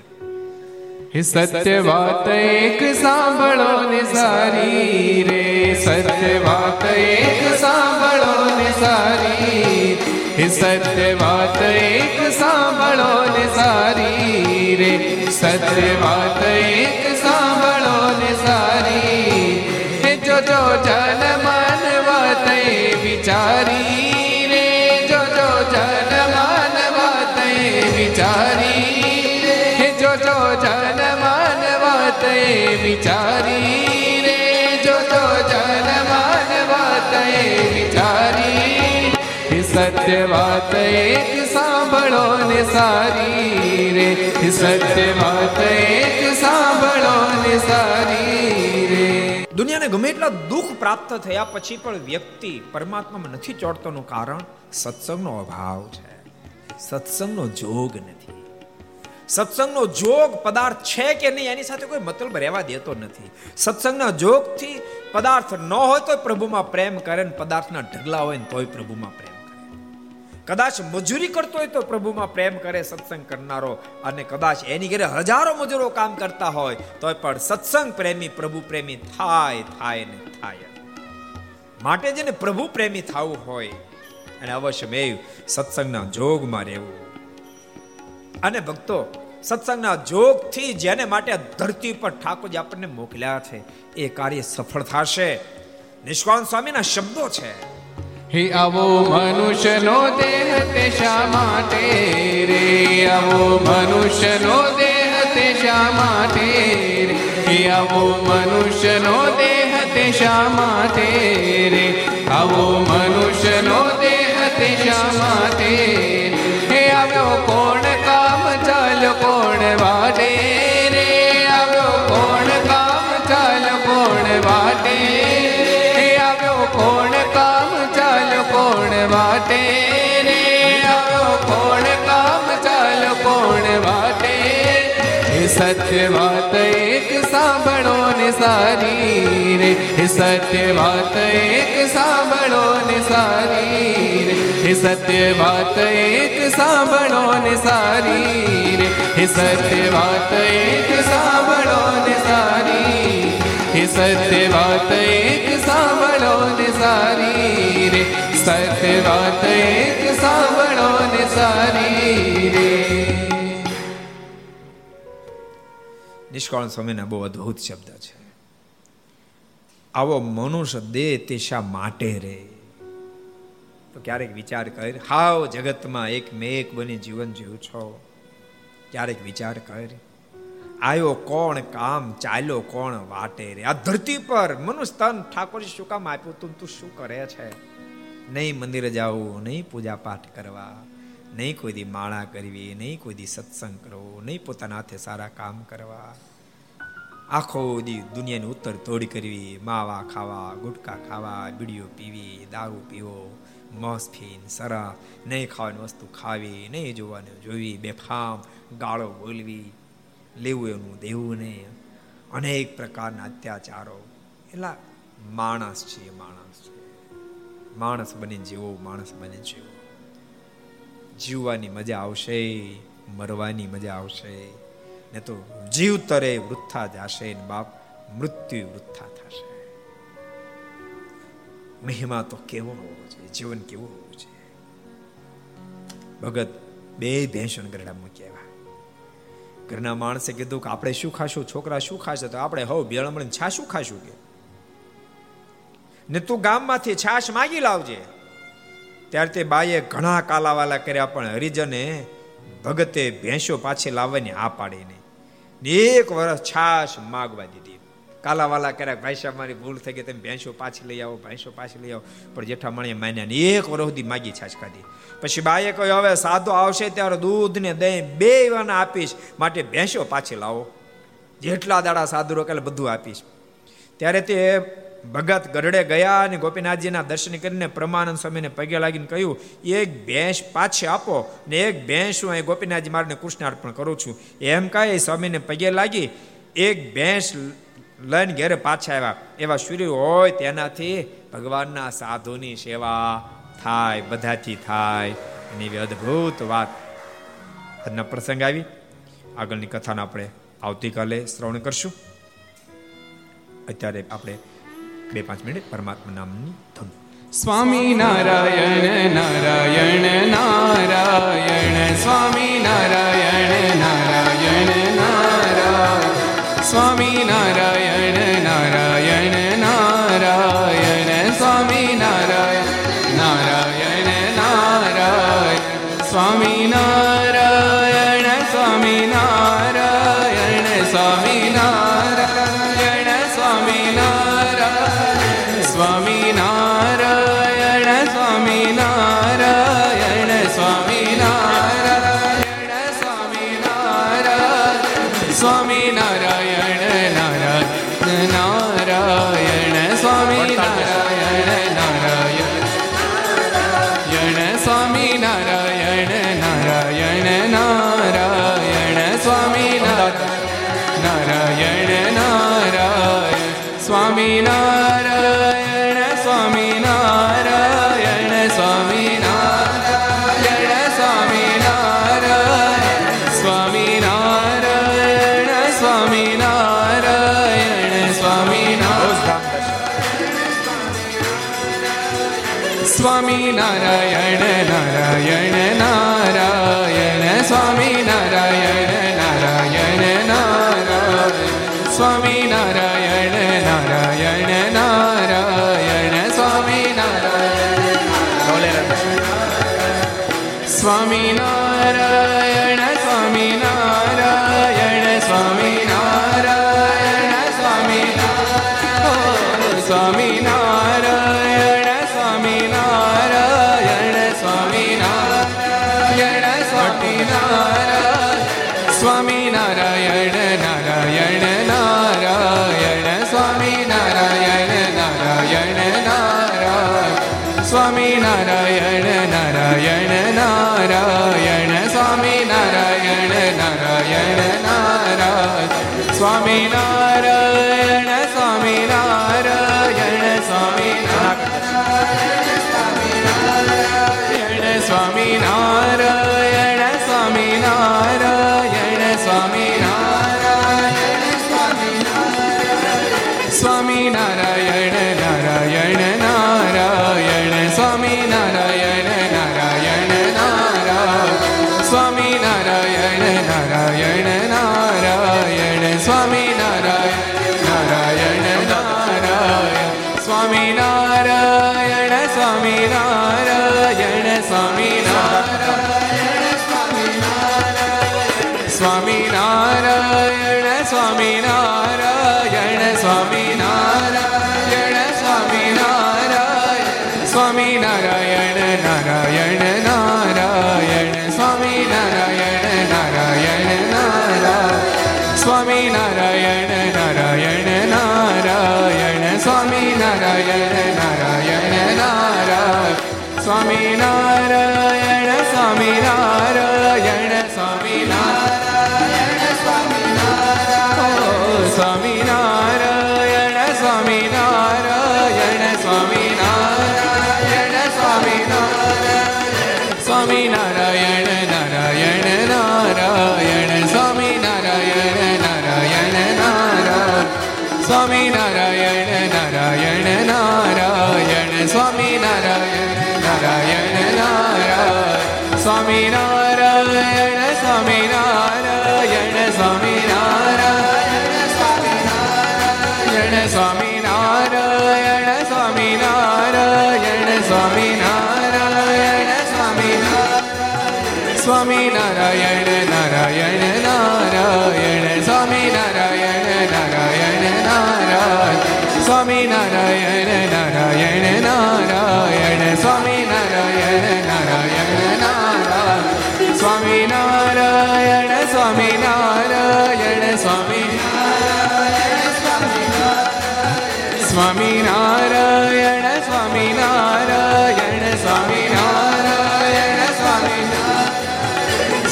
હે સત્ય વાત એક સાંભળો ને સારી રે. સત્ય વાત એક સાંભળો ને સારી હે સત્ય વાત એક સાંભળો ને સારી રે સત્ય વાત એક સાંભળો ને સારી હે જો જો જન મન વાત વિચારી સત્ય વાત એક સાંભળો ને સારી રે. સત્ય વાત એક સાંભળો ને સારી રે. દુનિયાને ગમે એટલા દુઃખ પ્રાપ્ત થયા પછી પણ વ્યક્તિ પરમાત્મામાં નથી ચોડતોનું કારણ સત્સંગનો અભાવ છે. સત્સંગનો જોગ નથી. સત્સંગનો જોગ પદાર્થ છે કે નહીં એની સાથે કોઈ મતલબ રહેવા દેતો નથી. સત્સંગના જોગથી પદાર્થ ન હોય તો પ્રભુમાં પ્રેમ કરે ને પદાર્થના ઢગલા હોય ને તોય પ્રભુમાં પ્રેમ કદાચ મજૂરી કરતો હોય તો પ્રભુમાં પ્રેમ કરે, સત્સંગ કરનારો અને કદાચ એની ઘરે હજારો મજૂરો કામ કરતા હોય તો પણ સત્સંગ પ્રેમી, પ્રભુ પ્રેમી થાય થાય ને થાય. માટે જેને પ્રભુ પ્રેમી થવું હોય અને અવશ્ય મેં સત્સંગના જોગમાં રહેવું. અને ભક્તો, સત્સંગના જોગથી જેને માટે ધરતી પર ઠાકોરજી આપણને મોકલ્યા છે, એ કાર્ય સફળ થશે. નિષ્કાળ સ્વામીના શબ્દો છે. હે આવો મનુષ્યનો દેહ તે શા માટે રે? આવો મનુષ્યનો દેહ તે શા માટે રે? હે આવો મનુષ્યનો દેહ તે શા માટે રે? આવો સત્ય વાત એક સાંભળો ને સારી રે. હે સત્ય વાત એક સાંભળો ને સારી રે. હે સત્ય વાત એક સાંભળો ને સારી રે. હે સત્ય વાત એક સાંભળો ને સારી હે સત્ય વાત એક સાંભળો ને સારી રે. સત્ય વાત એક સાંભળો ને સારી રે. નિષ્કાળ સ્વામીના બહુ અદ્ભુત શબ્દ છે. આવો મનુષ્ય દેહ તે શા માટે રે. તો ક્યારેક વિચાર કર, હાવ જગતમાં એક મેક બની જીવન જીવ છો. ક્યારેક વિચાર કર આવ્યો કોણ કામ ચાલ્યો કોણ વાટે રે. આ ધરતી પર મનુષ્ય તન ઠાકોરજી શું કામ આપ્યું તું તું શું કરે છે? નહીં મંદિરે જવું નહીં પૂજા પાઠ કરવા. નહીં કોઈ દી માળા કરવી, નહીં કોઈ દી સત્સંગ કરવો, નહીં પોતાના હાથે સારા કામ કરવા. આખો દી દુનિયાની ઉત્તર તોડી કરવી, માવા ખાવા, ગુટકા ખાવા, બીડીઓ પીવી, દારૂ પીવો મસ્ફીન સરા, નહીં ખાવાની વસ્તુ ખાવી, નહીં જોવાની જોવી, બેફામ, ગાળો બોલવી લેવું એનું દેવું નહીં. અનેક પ્રકારના અત્યાચારો. એટલા માણસ છે માણસ છે માણસ બને જેવો, માણસ બને જીવો. જીવવાની મજા આવશે, મરવાની મજા આવશે. ને તો જીવ તરે વૃથા જશે ને બાપ મૃત્યુ વૃથા થશે. મહિમા તો કેવો હોવો જોઈએ, જીવન કેવું હોવું જોઈએ. ભગત બે ભેંસણ ગરડા મૂક્યા ઘરના માણસે કીધું કે આપણે શું ખાશું, છોકરા શું ખાશે? તો આપણે હવ ભેળમણ છા છાશું ખાશું કે? ને તું ગામમાંથી છાશ માગી લાવજે. ત્યારે તે બાએ ઘણા કાલાવાલા કર્યા, પણ હરિજને ભગતે ભેંસો પાછી લાવવાની આ પાડી નહીં. એક વર્ષ છાશ માગવા દીધી. કાલાવાલા કર્યા, ભાઈ સાહેબ, મારી ભૂલ થઈ ગઈ, તમે ભેંસો પાછી લઈ આવો, ભેંસો પાછી લઈ આવો. પણ જેઠામણીએ માન્યા ને એક વર્ષ સુધી માગી છાશ ખાધી પછી બાએ કહ્યું, હવે સાધુ આવશે ત્યારે દૂધ ને દહીં બે વાના આપીશ, માટે ભેંસો પાછી લાવો. જેટલા દાડા સાધુ રોકેલા બધું આપીશ. ત્યારે તે ભગત ગરડે ગયા અને ગોપીનાથજીના દર્શન કરીને પ્રમાનંદ સ્વામીને પગે લાગીને કહ્યું, એક ભેંસ પાછી આપો ને એક ભેંસ હું અહીં ગોપીનાથજી મારને કૃષ્ણ અર્પણ કરું છું. એમ કહે સ્વામીને પગે લાગી, એક ભેંસ લઈને ઘેરે પાછા આવ્યા. એવા સૂર્ય હોય તેનાથી ભગવાનના સાધુની સેવા થાય, બધાથી થાય. અને એવી અદ્ભુત વાત. આજના પ્રસંગ આવી. આગળની કથાને આપણે આવતીકાલે શ્રવણ કરશું. અત્યારે આપણે બે પાંચ મિનિટ પરમાત્મા નામની ધૂન. સ્વામી નારાયણ નારાયણ નારાયણ સ્વામી નારાયણ નારાયણ